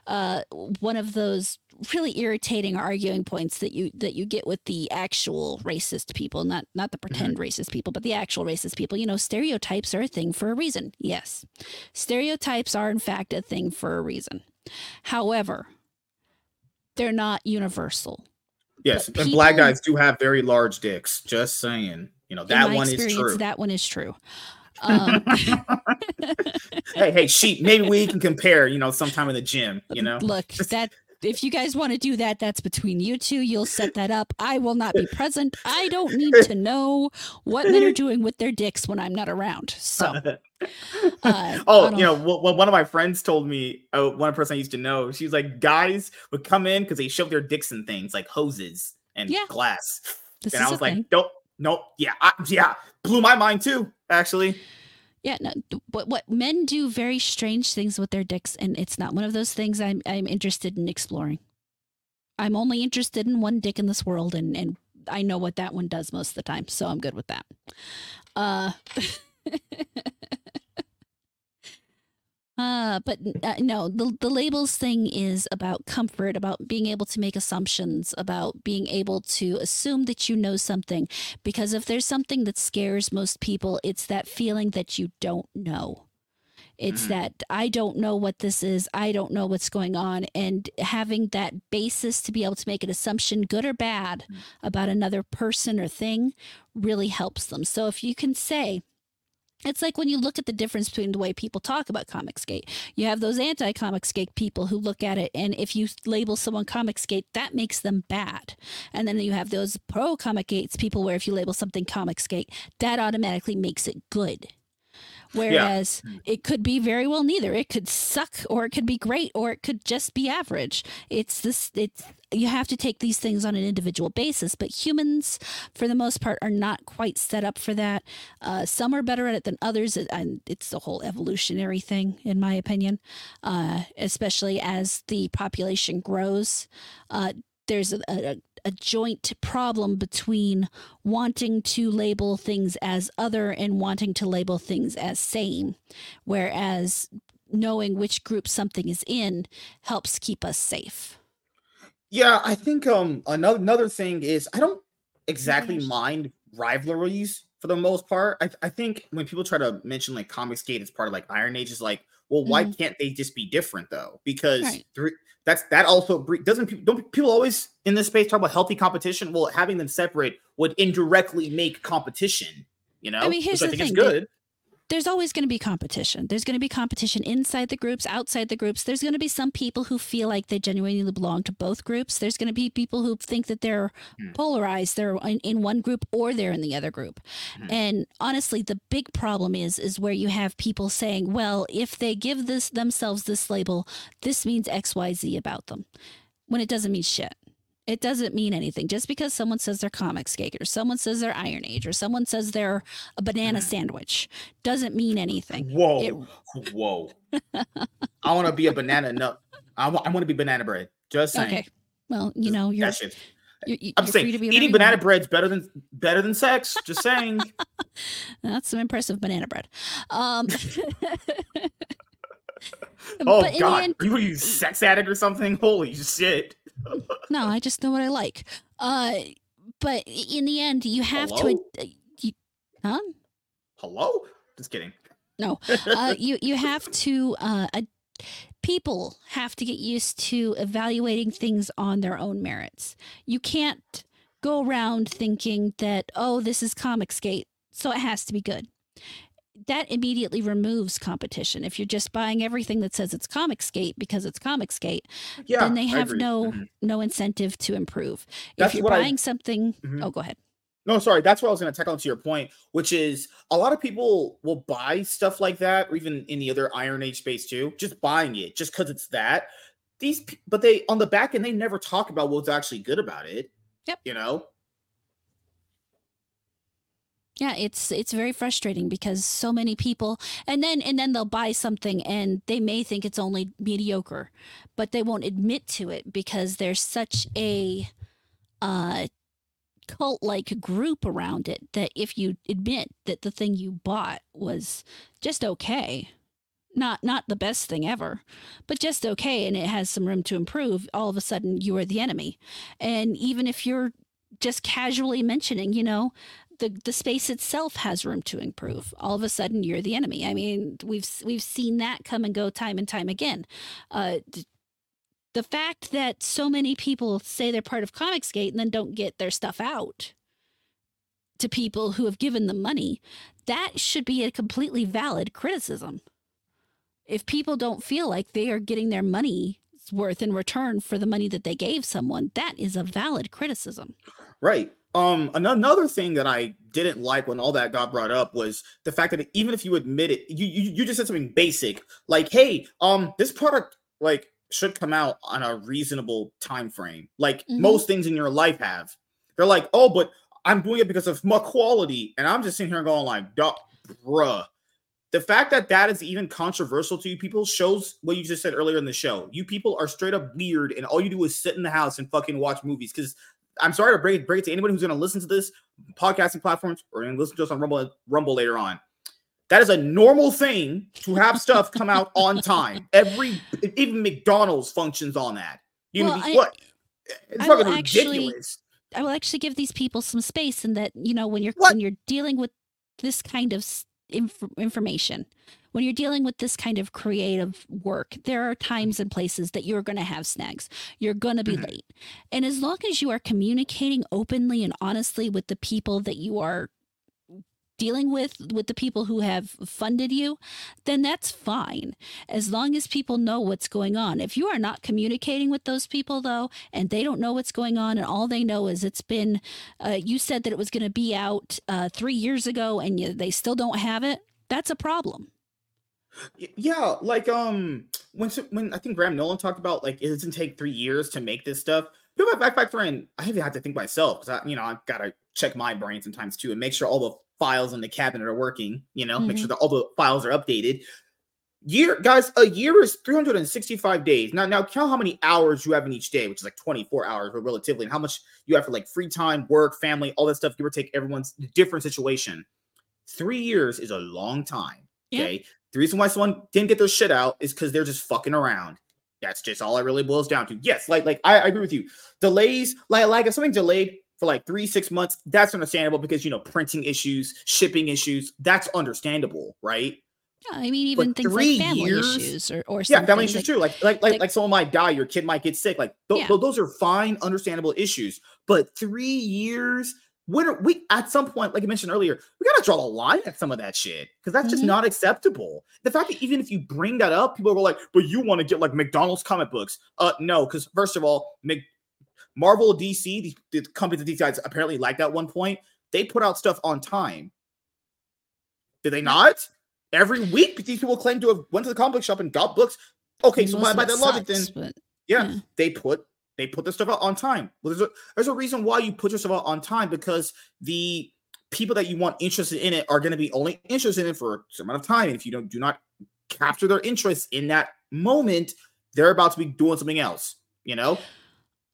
uh, one of those really irritating arguing points that you that you get with the actual racist people, not not the pretend racist people, but the actual racist people. You know, stereotypes are a thing for a reason. Yes, stereotypes are in fact a thing for a reason. However, they're not universal. Yes, But and black guys do have very large dicks. Just saying. You know that one is true. That one is true. Um, hey, hey, sheep. Maybe we can compare. You know, sometime in the gym. You know. Look, that if you guys want to do that, that's between you two. You'll set that up. I will not be present. I don't need to know what men are doing with their dicks when I'm not around. So, uh, oh, you know, what one of my friends told me, uh, one person I used to know, she was like, guys would come in because they shove their dicks in things like hoses and Yeah. glass. this and I was like, thing. nope, nope, yeah, I, yeah, blew my mind too, actually. Yeah, no, what what men do very strange things with their dicks, and it's not one of those things I'm I'm interested in exploring. I'm only interested in one dick in this world, and and I know what that one does most of the time, so I'm good with that. Uh, uh but uh, no, the the labels thing is about comfort, about being able to make assumptions, about being able to assume that you know something, because if there's something that scares most people, it's that feeling that you don't know. It's Mhm. that I don't know what this is. I don't know what's going on. And having that basis to be able to make an assumption, good or bad, Mhm. about another person or thing really helps them. So if you can say, it's like when you look at the difference between the way people talk about Comicsgate. You have those anti Comicsgate people who look at it, and if you label someone Comicsgate, that makes them bad. And then you have those pro Comicsgate people where if you label something Comicsgate, that automatically makes it good. Whereas it could be very well neither. It could suck or it could be great or it could just be average. It's this it's you have to take these things on an individual basis, but humans for the most part are not quite set up for that. Uh, some are better at it than others, and it's the whole evolutionary thing, in my opinion. Uh, especially as the population grows, uh, there's a, a, a joint problem between wanting to label things as other and wanting to label things as same, whereas knowing which group something is in helps keep us safe. Yeah, I think um another another thing is I don't exactly gosh. mind rivalries for the most part. I, I think when people try to mention like Comicsgate as part of like Iron Age, is like, well, why can't they just be different though? Because Right. three, that's that also doesn't people don't people always in this space talk about healthy competition? Well, having them separate would indirectly make competition. You know, I mean, here's which I the think is thing, they- good. There's always going to be competition. There's going to be competition inside the groups, outside the groups. There's going to be some people who feel like they genuinely belong to both groups. There's going to be people who think that they're mm. polarized. They're in, in, one group or they're in the other group. Mm. And honestly, the big problem is is where you have people saying, "Well, if they give this themselves this label, this means XYZ about them." When it doesn't mean shit. It doesn't mean anything. Just because someone says they're Comicsgate or someone says they're Iron Age or someone says they're a banana sandwich doesn't mean anything. Whoa. It... Whoa. I want to be a banana nut. I want, I want to be banana bread. Just saying. Okay. Well, you know, you're, you're, you're I'm saying eating banana bread's better than better than sex. Just saying. That's some impressive banana bread. Um, oh God, end, are you a sex addict or something? Holy shit! No, I just know what I like. Uh, but in the end, you have Hello? to. Uh, you, huh? Hello? Just kidding. No, uh, you you have to. Uh, people have to get used to evaluating things on their own merits. You can't go around thinking that oh, this is Comicsgate, so it has to be good that immediately removes competition. If you're just buying everything that says it's Comicsgate because it's Comicsgate, yeah, then they have no mm-hmm. no incentive to improve. That's if you're buying I, something, mm-hmm. oh, go ahead. No, sorry, that's what I was going to tackle to your point, which is a lot of people will buy stuff like that, or even in the other Iron Age space too, just buying it just because it's that. These, but they on the back end they never talk about what's actually good about it. Yep. You know, yeah it's it's very frustrating because so many people and then and then they'll buy something and they may think it's only mediocre but they won't admit to it because there's such a uh cult like group around it that if you admit that the thing you bought was just okay not not the best thing ever but just okay and it has some room to improve all of a sudden you are the enemy. And even if you're just casually mentioning, you know, the the space itself has room to improve. All of a sudden, you're the enemy. I mean, we've we've seen that come and go time and time again. Uh, the fact that so many people say they're part of Comicsgate and then don't get their stuff out to people who have given them money, that should be a completely valid criticism. If people don't feel like they are getting their money worth in return for the money that they gave someone, that is a valid criticism. Right. Um, another thing that I didn't like when all that got brought up was the fact that even if you admit it, you you, you just said something basic like, "Hey, um, this product like should come out on a reasonable time frame, like mm-hmm. most things in your life have." They're like, "Oh, but I'm doing it because of my quality," and I'm just sitting here going like, Duh, "Bruh." The fact that that is even controversial to you people shows what you just said earlier in the show. You people are straight up weird, and all you do is sit in the house and fucking watch movies because I'm sorry to break, break it to anybody who's going to listen to this podcasting platforms or going to listen to us on Rumble, Rumble later on. That is a normal thing to have stuff come out on time. Every even McDonald's functions on that. You well, know I, what? It's I fucking ridiculous. Actually, I will actually give these people some space in that you know when you're what? when you're dealing with this kind of inf- information when you're dealing with this kind of creative work, there are times and places that you're going to have snags. You're going to be mm-hmm. late. And as long as you are communicating openly and honestly with the people that you are dealing with with the people who have funded you then that's fine as long as people know what's going on if you are not communicating with those people though and they don't know what's going on and all they know is it's been uh, you said that it was going to be out uh, three years ago and you, they still don't have it that's a problem yeah, like um, when when I think Graham Nolan talked about like it doesn't take three years to make this stuff. People have back and I even had to think myself because I, you know, I've got to check my brain sometimes too and make sure all the files in the cabinet are working. You know, mm-hmm. make sure mm-hmm. that all the files are updated. Year, guys, a year is 365 days. Now, now count how many hours you have in each day, which is like 24 hours, but relatively, and how much you have for like free time, work, family, all that stuff. Give or take, everyone's different situation. Three years is a long time. Okay. Yeah. The reason why someone didn't get their shit out is because they're just fucking around. That's just all it really boils down to. Yes, like like I, I agree with you. Delays, like like if something delayed for like three six months, that's understandable because you know printing issues, shipping issues, that's understandable, right? Yeah, I mean even but things like family years, issues or or yeah, family issues too. Like like like like someone might die, your kid might get sick. Like th- yeah. those are fine, understandable issues. But three years when are we at some point, like I mentioned earlier, we gotta draw a line at some of that shit because that's just Mhm. not acceptable. The fact that even if you bring that up, people are like, "But you want to get like McDonald's comic books?" Uh, no, because first of all, Mc- Marvel, DC, the, the companies that these guys apparently liked at one point, they put out stuff on time. Did they not? Every week, these people claim to have went to the comic book shop and got books. Okay, so by, by that logic, then but yeah, Yeah. they put they put the stuff out on time. Well, there's a there's a reason why you put your stuff out on time because the people that you want interested in it are going to be only interested in it for a certain amount of time. And if you don't do not capture their interest in that moment, they're about to be doing something else. You know?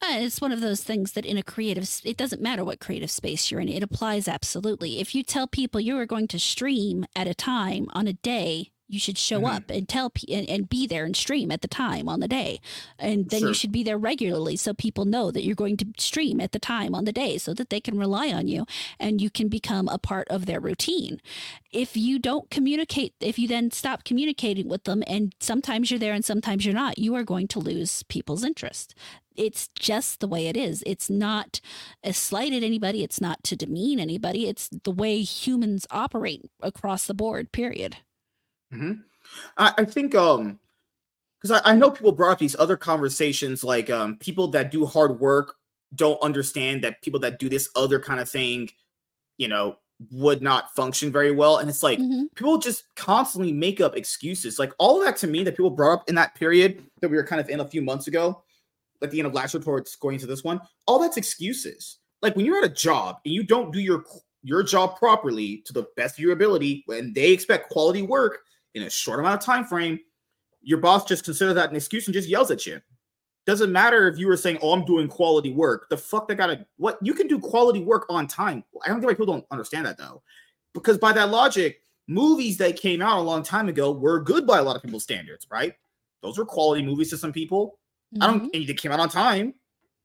Uh, it's one of those things that in a creative, it doesn't matter what creative space you're in, it applies absolutely. If you tell people you are going to stream at a time on a day, you should show Mhm. up and tell pe- and, and be there and stream at the time on the day. And then Sure. you should be there regularly so people know that you're going to stream at the time on the day so that they can rely on you and you can become a part of their routine. If you don't communicate, if you then stop communicating with them and sometimes you're there and sometimes you're not, you are going to lose people's interest it's just the way it is. It's not a slight at anybody. It's not to demean anybody. It's the way humans operate across the board, period. Mhm. I, I think um because I, I know people brought up these other conversations like um people that do hard work don't understand that people that do this other kind of thing, you know, would not function very well. And it's like Mhm. people just constantly make up excuses. Like all of that to me that people brought up in that period that we were kind of in a few months ago, at the end of last report, going to this one, all that's excuses. Like when you're at a job and you don't do your your job properly to the best of your ability, when they expect quality work in a short amount of time frame, your boss just considers that an excuse and just yells at you. Doesn't matter if you were saying, "Oh, I'm doing quality work." The fuck they gotta what? You can do quality work on time. I don't think why people don't understand that though, because by that logic, movies that came out a long time ago were good by a lot of people's standards, right? Those were quality movies to some people. I don't, mm-hmm. and they came out on time,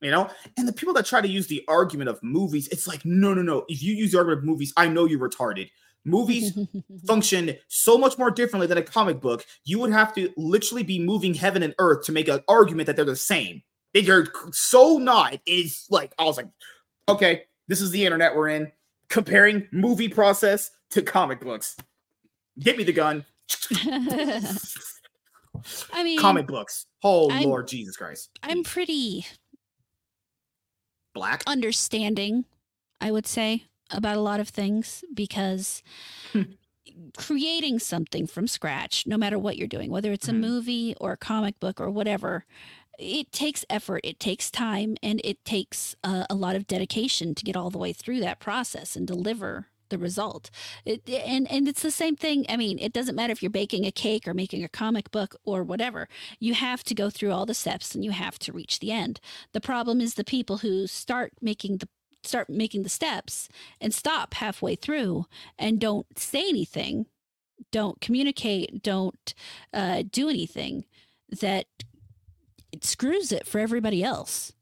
you know. And the people that try to use the argument of movies, it's like, no, no, no. If you use the argument of movies, I know you're retarded. Movies function so much more differently than a comic book. You would have to literally be moving heaven and earth to make an argument that they're the same. They're so not. It's like I was like, okay, this is the internet we're in. Comparing movie process to comic books. Get me the gun. I mean, comic books. Oh I'm- Lord Jesus Christ. I'm pretty black. understanding, I would say, about a lot of things because Hmm. creating something from scratch, no matter what you're doing, whether it's a Mhm. movie or a comic book or whatever, it takes effort, it takes time, and it takes uh, a lot of dedication to get all the way through that process and deliver the result. It, and and it's the same thing. I mean, it doesn't matter if you're baking a cake or making a comic book or whatever. You have to go through all the steps and you have to reach the end. The problem is the people who start making the start making the steps and stop halfway through and don't say anything, don't communicate, don't uh, do anything that it screws it for everybody else.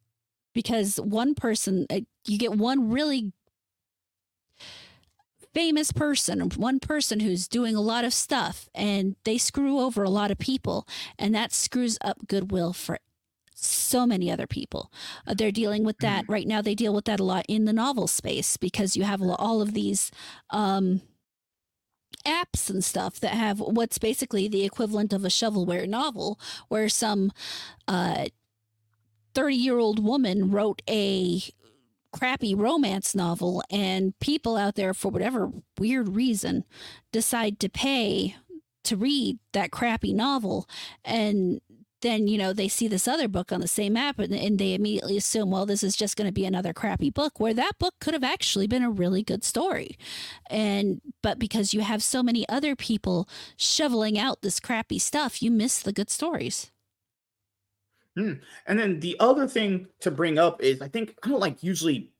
Because one person, uh, you get one really famous person, one person who's doing a lot of stuff, and they screw over a lot of people, and that screws up goodwill for so many other people. Uh, they're dealing with that right now. They deal with that a lot in the novel space because you have all of these um, apps and stuff that have what's basically the equivalent of a shovelware novel, where some uh, 30 year old woman wrote a crappy romance novel, and people out there, for whatever weird reason, decide to pay to read that crappy novel. And then, you know, they see this other book on the same app and, and they immediately assume, well, this is just going to be another crappy book, where that book could have actually been a really good story. And, but because you have so many other people shoveling out this crappy stuff, you miss the good stories. Hmm. And then the other thing to bring up is I think I don't like usually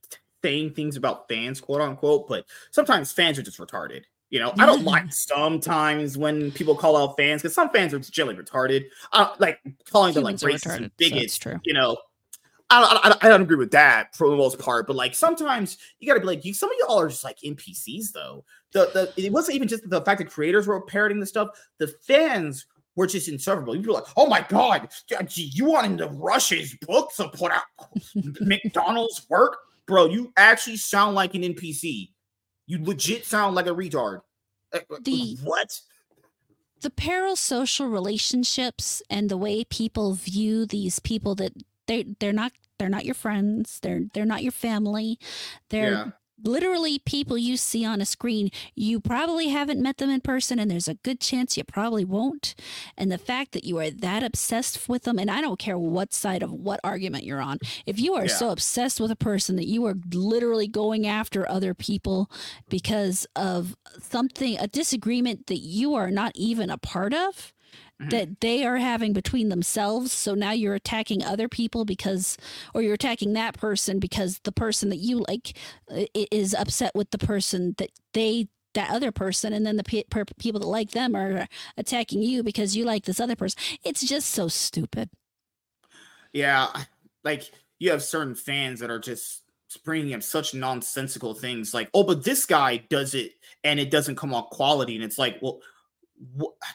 saying things about fans, quote unquote, but sometimes fans are just retarded. You know, I don't like sometimes when people call out fans because some fans are just generally retarded. Uh, like calling them like racist and bigots. it's true. You know, I don't, I, don't, I don't agree with that for the most part, but like sometimes you got to be like, you. Some of y'all are just like NPCs though. The the it wasn't even just the fact that creators were parroting the stuff. The fans were just insufferable. You'd be like, oh my god, you want him to rush his book to put out McDonald's work? bro, you actually sound like an NPC. You legit sound like a retard. Uh, uh, The- what? the parasocial relationships and the way people view these people that they they're not they're not your friends they're they're not your family they're Yeah. Literally people you see on a screen you probably haven't met them in person and there's a good chance you probably won't and the fact that you are that obsessed with them and i don't care what side of what argument you're on if you are Yeah. so obsessed with a person that you are literally going after other people because of something a disagreement that you are not even a part of Mhm. that they are having between themselves so now you're attacking other people because or you're attacking that person because the person that you like uh, is upset with the person that they that other person and then the pe- per- people that like them are attacking you because you like this other person it's just so stupid Yeah, like you have certain fans that are just bringing up such nonsensical things, like, "Oh, but this guy does it, and it doesn't come off quality." And it's like, well,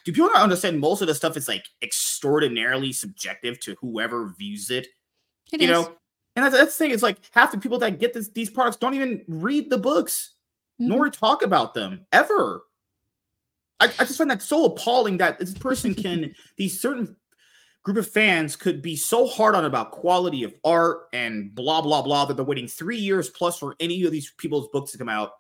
do people not understand? Most of the stuff is like extraordinarily subjective to whoever views it. It you is. know, and that's, that's the thing. It's like half the people that get this, these products don't even read the books Mhm. nor talk about them ever. I, I just find that so appalling that this person can these certain group of fans could be so hard on about quality of art and blah blah blah that they're waiting three years plus for any of these people's books to come out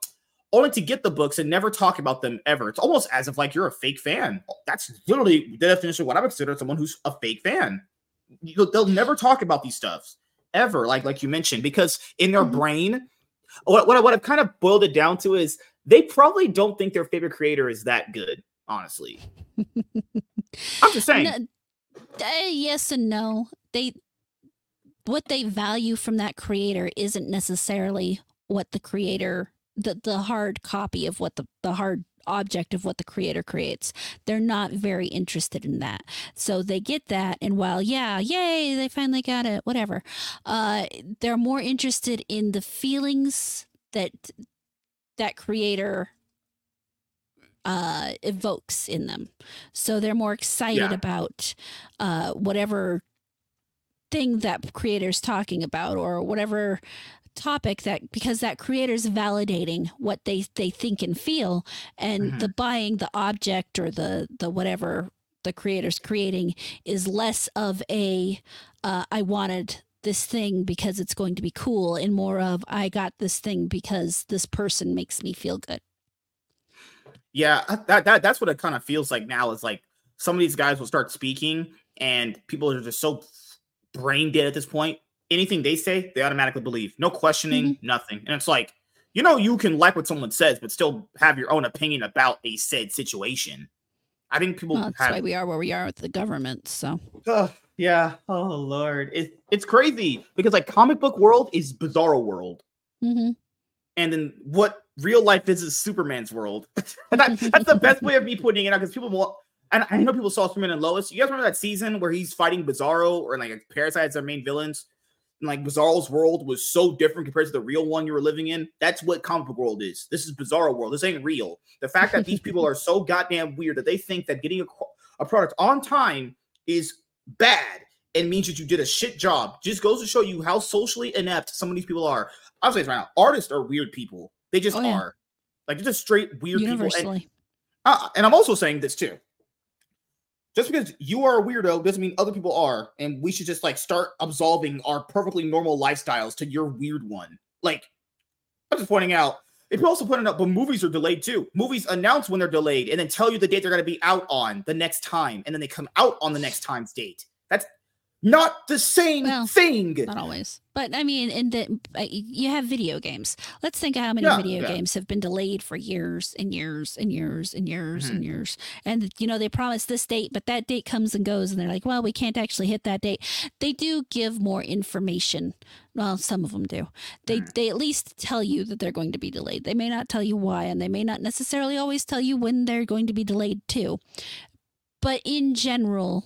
only to get the books and never talk about them ever. It's almost as if like you're a fake fan. That's literally the definition of what i would consider someone who's a fake fan. You- they'll never talk about these stuffs ever like like you mentioned because in their Mhm. brain what, what, I- what i've kind of boiled it down to is they probably don't think their favorite creator is that good honestly. I'm just saying. No, uh, yes and no. They what they value from that creator isn't necessarily what the creator the the hard copy of what the the hard object of what the creator creates. They're not very interested in that. So they get that and while yeah, yay, they finally got it, whatever. Uh they're more interested in the feelings that that creator uh evokes in them. So they're more excited Yeah. about uh whatever thing that creator's talking about or whatever topic that because that creator's validating what they they think and feel and Mhm. the buying the object or the the whatever the creator's creating is less of a uh, I wanted this thing because it's going to be cool and more of I got this thing because this person makes me feel good. Yeah, uh, that, that that's what it kind of feels like now. Is like some of these guys will start speaking, and people are just so brain dead at this point. Anything they say, they automatically believe, no questioning, nothing. And it's like, you know, you can like what someone says, but still have your own opinion about a said situation. I think people Well, that's have why we are where we are with the government. So Ugh, yeah. Oh lord, it, it's crazy because like comic book world is bizarro world, hmm and then what real life is is Superman's world. and that, that's the best way of me putting it out because people will. And I know people saw Superman and Lois. You guys remember that season where he's fighting Bizarro or like parasites as their main villains? Like Bizarro's world was so different compared to the real one you were living in. That's what comic book world is. This is Bizarro world. This ain't real. The fact that these people are so goddamn weird that they think that getting a, a product on time is bad and means that you did a shit job just goes to show you how socially inept some of these people are. I'll say this right now: artists are weird people. They just Oh, yeah. are. Like they're just straight weird people. And, uh, and I'm also saying this too. Just because you are a weirdo doesn't mean other people are, and we should just like start absolving our perfectly normal lifestyles to your weird one. Like, I'm just pointing out. You're also pointing out, but movies are delayed too. Movies announce when they're delayed and then tell you the date they're going to be out on the next time, and then they come out on the next time's date. That's not the same Well, thing. Not always, but I mean, in the uh, you have video games. Let's think of how many Yeah, video yeah. games have been delayed for years and years and years and years Mm-hmm. and years. And you know they promise this date, but that date comes and goes, and they're like, "Well, we can't actually hit that date." They do give more information. Well, some of them do. They Mhm. they at least tell you that they're going to be delayed. They may not tell you why, and they may not necessarily always tell you when they're going to be delayed too. But in general,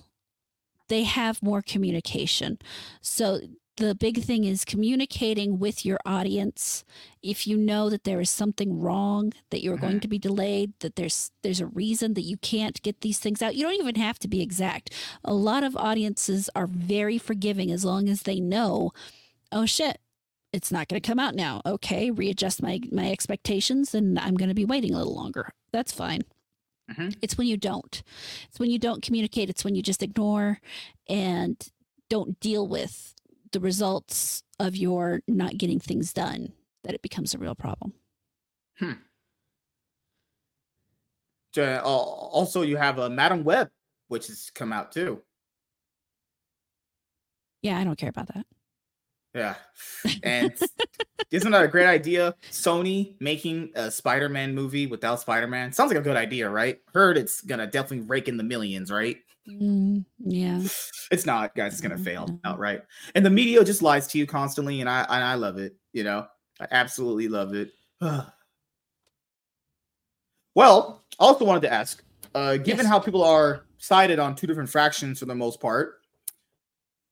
they have more communication. So the big thing is communicating with your audience. If you know that there is something wrong, that you're going mm-hmm. to be delayed, that there's there's a reason that you can't get these things out. You don't even have to be exact. A lot of audiences are very forgiving as long as they know, oh shit, it's not going to come out now. Okay, readjust my my expectations, and I'm going to be waiting a little longer. That's fine. Mm-hmm. It's when you don't. It's when you don't communicate. It's when you just ignore and don't deal with the results of your not getting things done that it becomes a real problem. Hmm. Uh, also, you have a uh, Madame Web, which has come out too. Yeah, I don't care about that. Yeah. And isn't that a great idea? Sony making a Spider Man movie without Spider Man. Sounds like a good idea, right? Heard it's going to definitely rake in the millions, right? Mm, yeah. It's not, guys. It's going to fail mm-hmm. outright. And the media just lies to you constantly. And I, and I love it. You know, I absolutely love it. well, I also wanted to ask uh, given yes. how people are sided on two different fractions for the most part,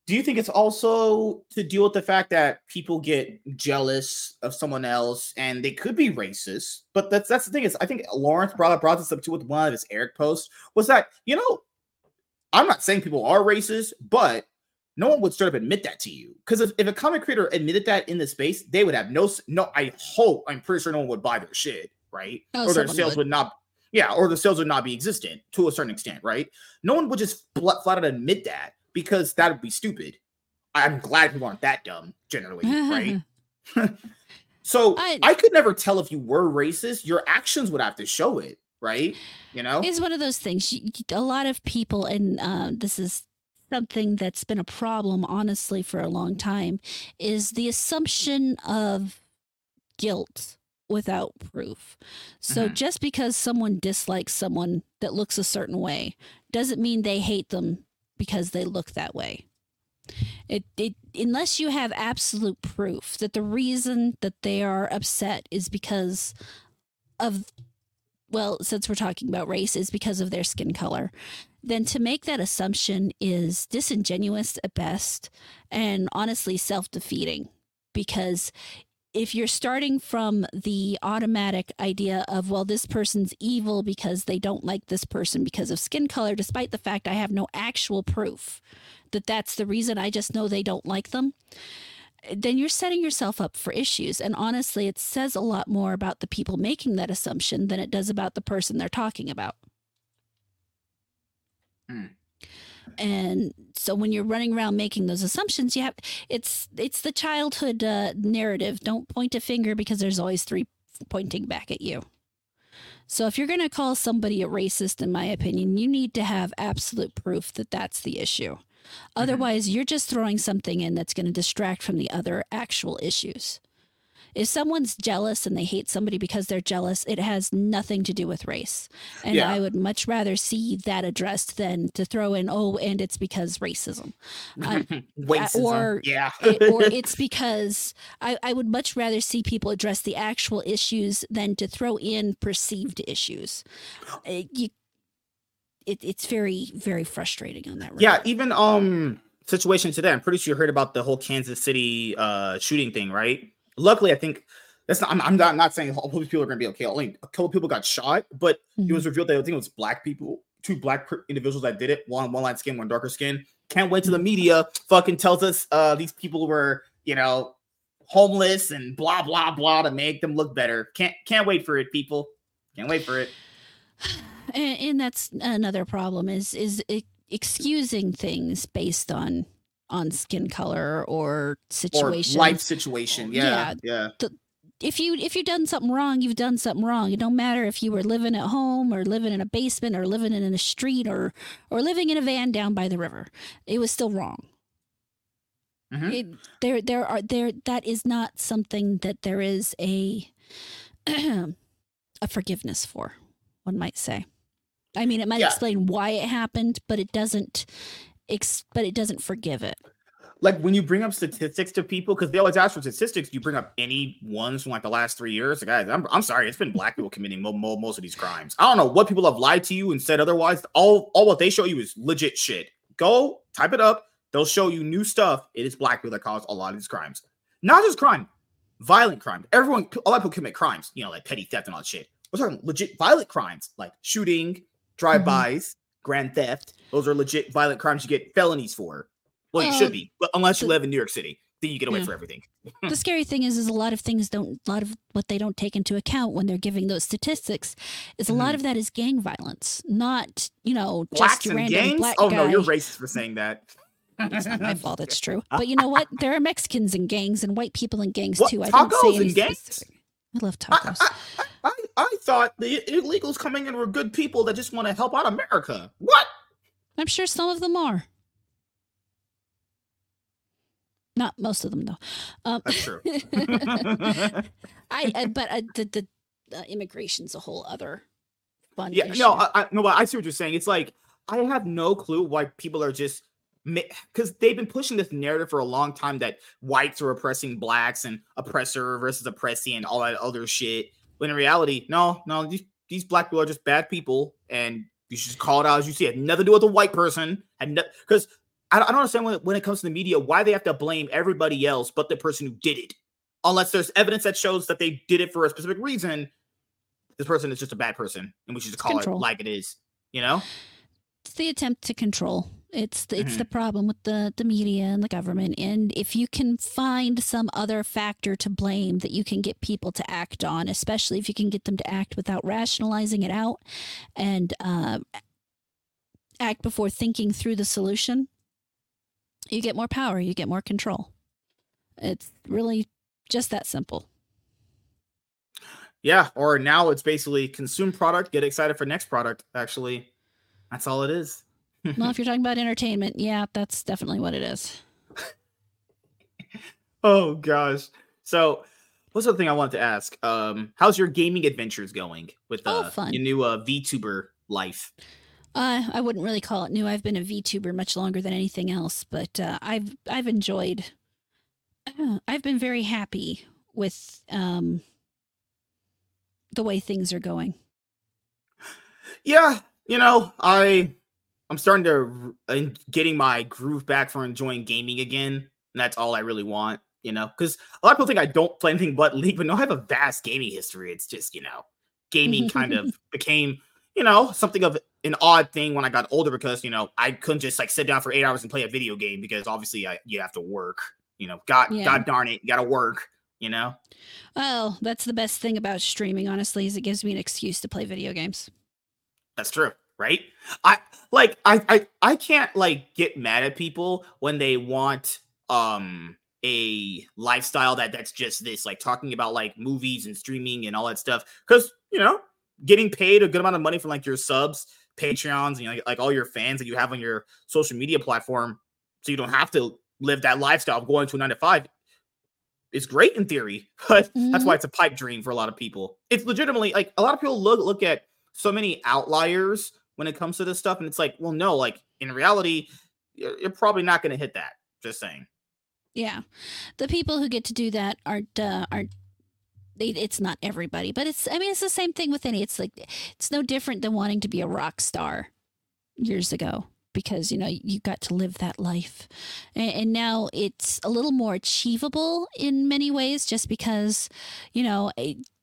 do you think it's also to deal with the fact that people get jealous of someone else and they could be racist? But that's that's the thing is I think Lawrence brought brought this up too with one of his Eric posts was that you know I'm not saying people are racist, but no one would straight up admit that to you because if, if a comic creator admitted that in the space, they would have no no. I hope I'm pretty sure no one would buy their shit, right? Oh, or their sales would. would not yeah, or the sales would not be existent to a certain extent, right? No one would just flat out admit that because that would be stupid. I'm glad people aren't that dumb generally, right? so I, I, could never tell if you were racist. Your actions would have to show it, right? You know, it's one of those things. A lot of people, and uh, this is something that's been a problem, honestly, for a long time, is the assumption of guilt without proof. So mm-hmm. just because someone dislikes someone that looks a certain way doesn't mean they hate them because they look that way. It, it unless you have absolute proof that the reason that they are upset is because of well, since we're talking about race, is because of their skin color, then to make that assumption is disingenuous at best and honestly self defeating. Because if you're starting from the automatic idea of, well, this person's evil because they don't like this person because of skin color, despite the fact I have no actual proof that that's the reason, I just know they don't like them, then you're setting yourself up for issues. And honestly, it says a lot more about the people making that assumption than it does about the person they're talking about. Mm and so when you're running around making those assumptions you have it's it's the childhood uh, narrative. Don't point a finger because there's always three pointing back at you. So if you're going to call somebody a racist in my opinion you need to have absolute proof that that's the issue. Mm-hmm. otherwise you're just throwing something in that's going to distract from the other actual issues if someone's jealous and they hate somebody because they're jealous, it has nothing to do with race. And yeah. I would much rather see that addressed than to throw in, oh, and it's because racism. Uh, or, yeah. it, or it's because I, I would much rather see people address the actual issues than to throw in perceived issues. Uh, you, it, it's very, very frustrating on that. Regard. Yeah. Even, um, situation today. I'm pretty sure you heard about the whole Kansas City uh shooting thing, right? Luckily, I think that's not. I'm, I'm not, not saying all these people are going to be okay. Only a couple people got shot, but mm-hmm. it was revealed that I think it was black people, two black individuals that did it. One one light skin, one darker skin. Can't wait till the media fucking tells us uh these people were you know homeless and blah blah blah to make them look better. Can't can't wait for it, people. Can't wait for it. And, and that's another problem is is excusing things based on on skin color or situation or life situation. Yeah, yeah. yeah. The, if you if you've done something wrong, you've done something wrong. It don't matter if you were living at home or living in a basement or living in a street or or living in a van down by the river. It was still wrong. Mm-hmm. It, there there are there that is not something that there is a a forgiveness for. One might say. I mean, it might yeah. explain why it happened, but it doesn't ex- but it doesn't forgive it. Like when you bring up statistics to people, because they always ask for statistics, you bring up any ones from like the last three years. Guys, I'm, I'm sorry, it's been black people committing mo- mo- most of these crimes. I don't know what people have lied to you and said otherwise. All all what they show you is legit shit. Go type it up. They'll show you new stuff. It is black people that cause a lot of these crimes. Not just crime, violent crime. Everyone, a lot of people commit crimes, you know, like petty theft and all that shit. We're talking legit violent crimes like shooting, drive-bys, grand theft. Those are legit violent crimes you get felonies for. Well, you uh, should be, but unless you live in New York City. then you get away yeah. for everything. the scary thing is, is a lot of things don't, a lot of what they don't take into account when they're giving those statistics is a mm-hmm. lot of that is gang violence, not you know Blacks just random gangs? black Oh guy. no, you're racist for saying that. it's not my fault. It's true. But you know what? There are Mexicans in gangs and white people in gangs what, too. I didn't say any gangs. Specific. I love tacos. I, I, I, I, thought the illegals coming in were good people that just want to help out America. What? I'm sure some of them are. Not most of them, though. Um, That's true. I, but uh, the the uh, immigration's a whole other fun. Yeah, issue. no, I, I no, I see what you're saying. It's like I have no clue why people are just because they've been pushing this narrative for a long time that whites are oppressing blacks and oppressor versus oppressing and all that other shit. When in reality, no, no, these, these black people are just bad people, and you should just call it out as you see it. Had nothing to do with a white person, and because I, don't understand when, when it comes to the media why they have to blame everybody else but the person who did it. Unless there's evidence that shows that they did it for a specific reason, this person is just a bad person, and we should just call control. it like it is. You know, it's the attempt to control. It's the, it's mm-hmm. the problem with the the media and the government. And if you can find some other factor to blame that you can get people to act on, especially if you can get them to act without rationalizing it out and uh, act before thinking through the solution, you get more power, you get more control. It's really just that simple. Yeah, or now it's basically consume product, get excited for next product. Actually, that's all it is. Well, if you're talking about entertainment, yeah, that's definitely what it is. oh gosh. So, what's the thing I wanted to ask? Um, how's your gaming adventures going with uh, oh, your new uh, VTuber life? Uh, I wouldn't really call it new. I've been a VTuber much longer than anything else, but uh, I've I've enjoyed. Uh, I've been very happy with um, the way things are going. Yeah, you know, I I'm starting to getting my groove back for enjoying gaming again, and that's all I really want. You know, because a lot of people think I don't play anything but League, but no, I have a vast gaming history. It's just you know, gaming kind of became you know something of an odd thing when I got older because you know I couldn't just like sit down for eight hours and play a video game because obviously I you have to work. You know, God yeah. God darn it, you got to work. You know. Well, that's the best thing about streaming. Honestly, is it gives me an excuse to play video games. That's true, right? I like I I I can't like get mad at people when they want um a lifestyle that that's just this like talking about like movies and streaming and all that stuff because you know getting paid a good amount of money from like your subs Patreons and you know, like all your fans that you have on your social media platform, so you don't have to live that lifestyle of going to a nine to five. It's great in theory, but mm-hmm. that's why it's a pipe dream for a lot of people. It's legitimately like a lot of people look look at so many outliers when it comes to this stuff, and it's like, well, no, like in reality, you're, you're probably not going to hit that. Just saying. Yeah, the people who get to do that aren't uh, aren't it's not everybody, but it's, I mean, it's the same thing with any, it's like, it's no different than wanting to be a rock star years ago because, you know, you got to live that life. And, and now it's a little more achievable in many ways just because, you know,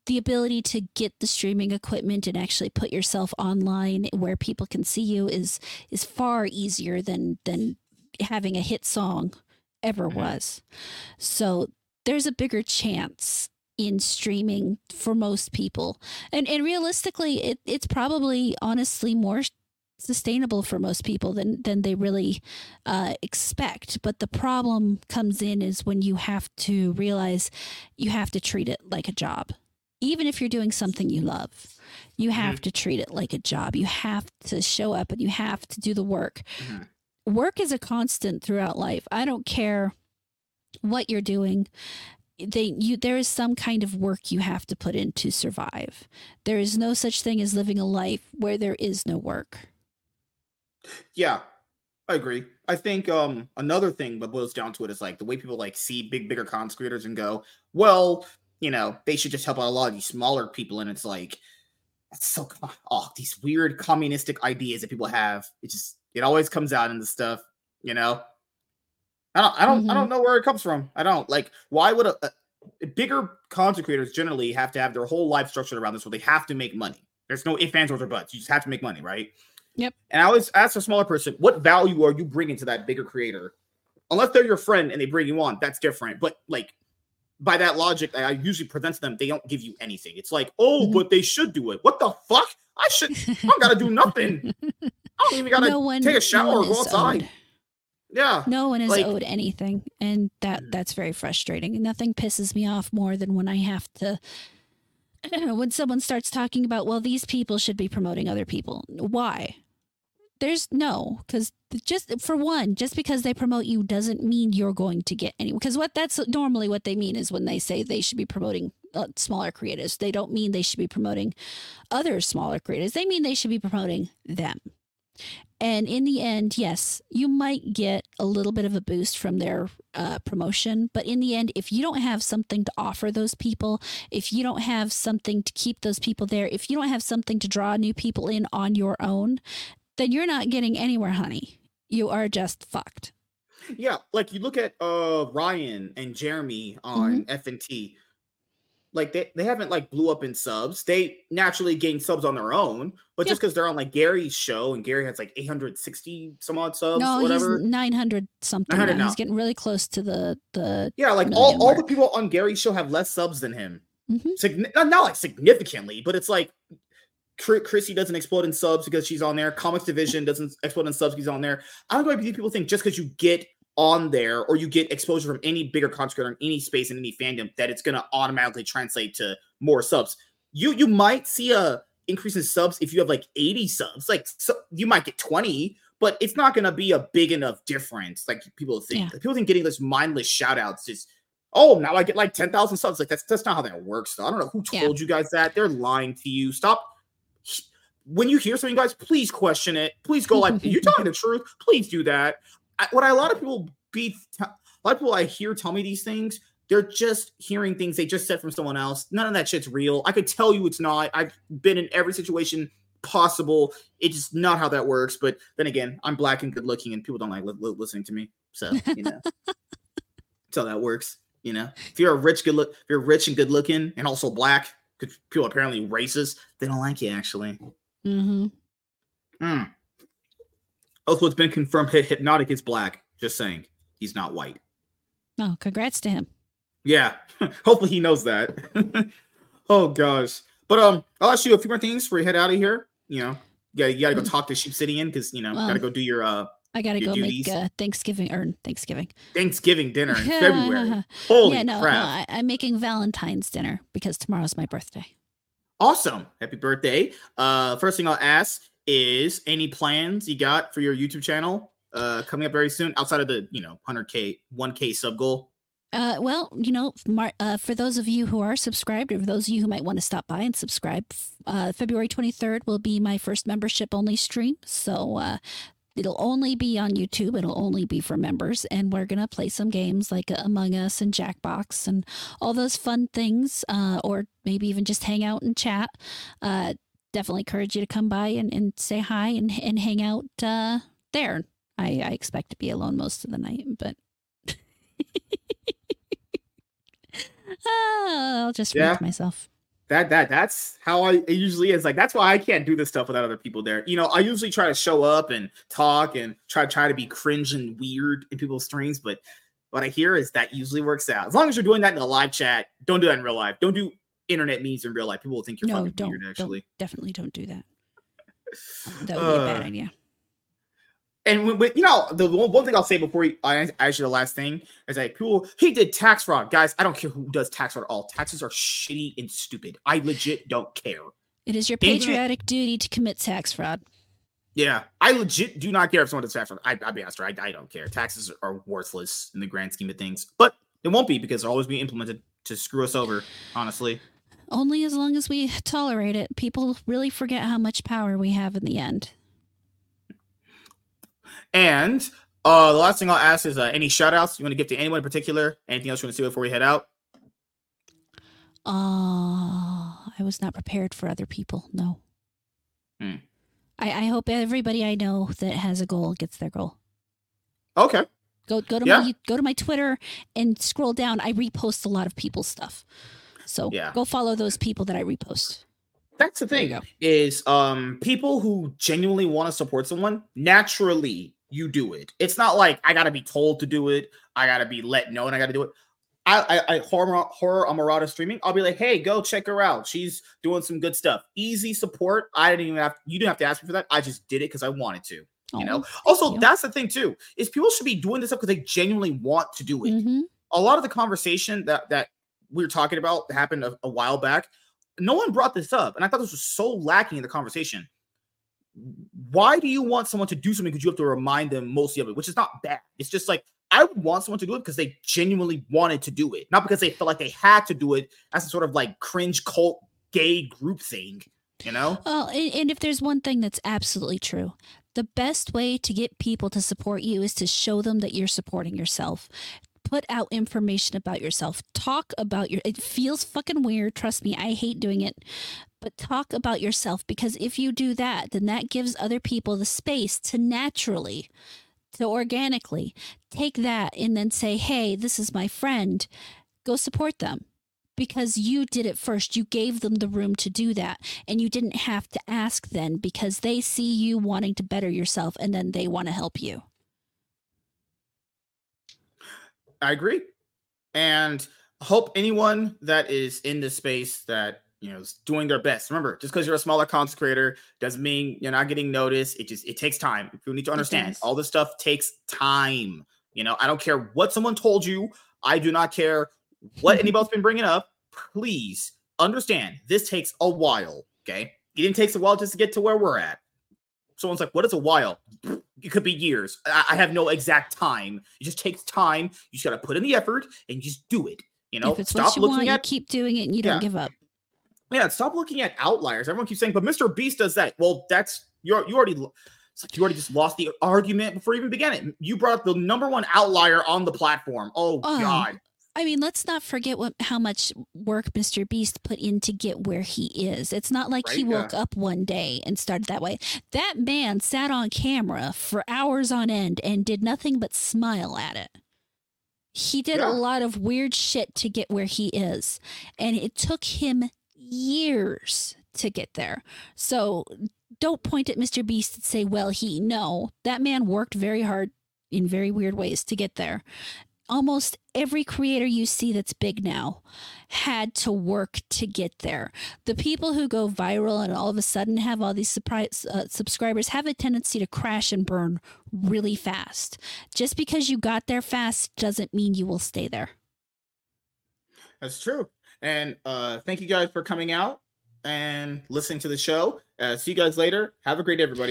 the ability to get the streaming equipment and actually put yourself online where people can see you is is far easier than than having a hit song ever mm-hmm. was. So there's a bigger chance in streaming for most people. And and realistically, it, it's probably honestly more sustainable for most people than than they really uh, expect. But the problem comes in is when you have to realize you have to treat it like a job, even if you're doing something you love. You have mm-hmm. to treat it like a job. You have to show up and you have to do the work. Mm-hmm. Work is a constant throughout life. I don't care what you're doing they you there is some kind of work you have to put in to survive. There is no such thing as living a life where there is no work. Yeah, I agree. I think um another thing that boils down to it is like the way people like see big bigger content creators and go, well, you know, they should just help out a lot of these smaller people, and it's like that's so oh these weird communistic ideas that people have. It just it always comes out in the stuff, you know. I don't, I don't, mm-hmm. I don't know where it comes from. I don't like. Why would a, a, bigger content creators generally have to have their whole life structured around this? Where they have to make money. There's no ifs, ands, or buts. You just have to make money, right? Yep. And I always ask a smaller person, what value are you bringing to that bigger creator? unless they're your friend and they bring you on, that's different. But like by that logic, I usually present to them, they don't give you anything. It's like, oh, mm-hmm. but they should do it. What the fuck? I should. I don't gotta do nothing. I don't even gotta no one, take a shower no or go outside. Owed. Yeah. No one is like, owed anything, and that mm. that's very frustrating. Nothing pisses me off more than when I have to. When someone starts talking about, well, these people should be promoting other people. Why? There's no because just for one just because they promote you doesn't mean you're going to get any because what that's normally what they mean is when they say they should be promoting uh, smaller creators they don't mean they should be promoting other smaller creators they mean they should be promoting them. And in the end yes you might get a little bit of a boost from their uh, promotion but in the end if you don't have something to offer those people if you don't have something to keep those people there if you don't have something to draw new people in on your own then you're not getting anywhere, honey. You are just fucked. Yeah, like you look at uh Ryan and Jeremy on mm-hmm. FNT. Like they, they haven't like blew up in subs. They naturally gain subs on their own, but yeah. just because they're on like Gary's show and Gary has like 860 some odd subs, no, whatever. He's 900 something. 900 now. He's getting really close to the the Yeah, like all, all the people on Gary's show have less subs than him. Mm-hmm. Sign- not, not like significantly, but it's like Chrissy doesn't explode in subs because she's on there. Comics Division doesn't explode in subs because on there. I don't know why people think just because you get on there or you get exposure from any bigger content creator in any space in any fandom that it's going to automatically translate to more subs. You you might see a increase in subs if you have like 80 subs. Like so you might get 20, but it's not going to be a big enough difference like people think. Yeah. Like, people think getting those mindless shout outs is oh now I get like 10,000 subs. Like that's that's not how that works. Though. I don't know who told yeah. you guys that. They're lying to you. Stop when you hear something, guys, please question it. Please go like, you're telling the truth. Please do that. I, what I, a lot of people be, a lot of people I hear tell me these things. They're just hearing things they just said from someone else. None of that shit's real. I could tell you it's not. I've been in every situation possible. It's just not how that works. But then again, I'm black and good looking, and people don't like li- li- listening to me. So you know, that's how that works. You know, if you're a rich, good look, if you're rich and good looking, and also black, because people apparently racist, they don't like you actually. Mm-hmm. Mm. Also, it's been confirmed hit Hypnotic is black. Just saying. He's not white. Oh, congrats to him. Yeah. Hopefully he knows that. oh gosh. But um, I'll ask you a few more things before you head out of here. You know, you gotta, you gotta go mm. talk to Sheep City in because you know, well, gotta go do your uh I gotta go duties. make uh, Thanksgiving or Thanksgiving. Thanksgiving dinner in February. Holy yeah, no, crap. no, I, I'm making Valentine's dinner because tomorrow's my birthday. Awesome. Happy birthday. Uh first thing I'll ask is any plans you got for your YouTube channel uh coming up very soon outside of the, you know, 100k 1k sub goal? Uh, well, you know, Mar- uh, for those of you who are subscribed, or for those of you who might want to stop by and subscribe, uh, February 23rd will be my first membership only stream. So uh, It'll only be on YouTube. It'll only be for members. And we're going to play some games like Among Us and Jackbox and all those fun things, uh, or maybe even just hang out and chat. Uh, definitely encourage you to come by and, and say hi and, and hang out uh, there. I, I expect to be alone most of the night, but. I'll just yeah. myself that that that's how I it usually is. Like that's why I can't do this stuff without other people there. You know, I usually try to show up and talk and try try to be cringe and weird in people's streams, but what I hear is that usually works out. As long as you're doing that in the live chat, don't do that in real life. Don't do internet memes in real life. People will think you're no, fucking don't, weird. Actually, don't, definitely don't do that. That would be a bad uh, idea and with, you know the one thing I'll say before I ask you the last thing is like people he did tax fraud, guys. I don't care who does tax fraud at all. Taxes are shitty and stupid. I legit don't care. It is your patriotic Internet, duty to commit tax fraud. Yeah, I legit do not care if someone does tax fraud. I, will be honest, I, I don't care. Taxes are worthless in the grand scheme of things, but it won't be because they're always being implemented to screw us over. Honestly, only as long as we tolerate it. People really forget how much power we have in the end. And uh, the last thing I'll ask is uh, any shout outs you want to give to anyone in particular? Anything else you want to say before we head out? Uh, I was not prepared for other people. No. Hmm. I, I hope everybody I know that has a goal gets their goal. Okay. Go go to yeah. my go to my Twitter and scroll down. I repost a lot of people's stuff. So yeah. go follow those people that I repost. That's the thing is um people who genuinely want to support someone naturally you do it. It's not like I gotta be told to do it. I gotta be let know and I gotta do it. I, I, I horror horror Amorata streaming. I'll be like, hey, go check her out. She's doing some good stuff. Easy support. I didn't even have you didn't have to ask me for that. I just did it because I wanted to. You know. also, you. that's the thing too is people should be doing this stuff because they genuinely want to do it. Mm-hmm. A lot of the conversation that that we were talking about happened a, a while back. No one brought this up, and I thought this was so lacking in the conversation why do you want someone to do something because you have to remind them mostly of it, which is not bad. It's just like I would want someone to do it because they genuinely wanted to do it, not because they felt like they had to do it as a sort of like cringe cult gay group thing, you know? Well, and if there's one thing that's absolutely true, the best way to get people to support you is to show them that you're supporting yourself. Put out information about yourself. Talk about your. It feels fucking weird. Trust me, I hate doing it but talk about yourself because if you do that, then that gives other people the space to naturally, to organically take that and then say, hey, this is my friend. Go support them because you did it first. You gave them the room to do that. And you didn't have to ask then because they see you wanting to better yourself and then they want to help you. I agree. And hope anyone that is in this space that you know, is doing their best. Remember, just because you're a smaller content creator doesn't mean you're not getting noticed. It just it takes time. You need to understand all this stuff takes time. You know, I don't care what someone told you. I do not care what anybody's been bringing up. Please understand this takes a while. Okay, it didn't takes a while just to get to where we're at. Someone's like, "What is a while?" It could be years. I, I have no exact time. It just takes time. You just got to put in the effort and just do it. You know, if it's stop what you looking want, at. You keep doing it, and you don't give up yeah, stop looking at outliers. Everyone keeps saying, but Mr. Beast does that. Well, that's you're you already it's like you already just lost the argument before you even began it. You brought up the number one outlier on the platform. Oh, oh God. I mean, let's not forget what how much work Mr. Beast put in to get where he is. It's not like right, he woke up one day and started that way. That man sat on camera for hours on end and did nothing but smile at it. He did yeah. a lot of weird shit to get where he is. And it took him years to get there. So don't point at Mr. Beast and say, well, he, no, that man worked very hard in very weird ways to get there. Almost every creator you see that's big now had to work to get there. The people who go viral and all of a sudden have all these surprise uh, subscribers have a tendency to crash and burn really fast. Just because you got there fast doesn't mean you will stay there. That's true. And uh, thank you guys for coming out and listening to the show. Uh, see you guys later. Have a great day, everybody.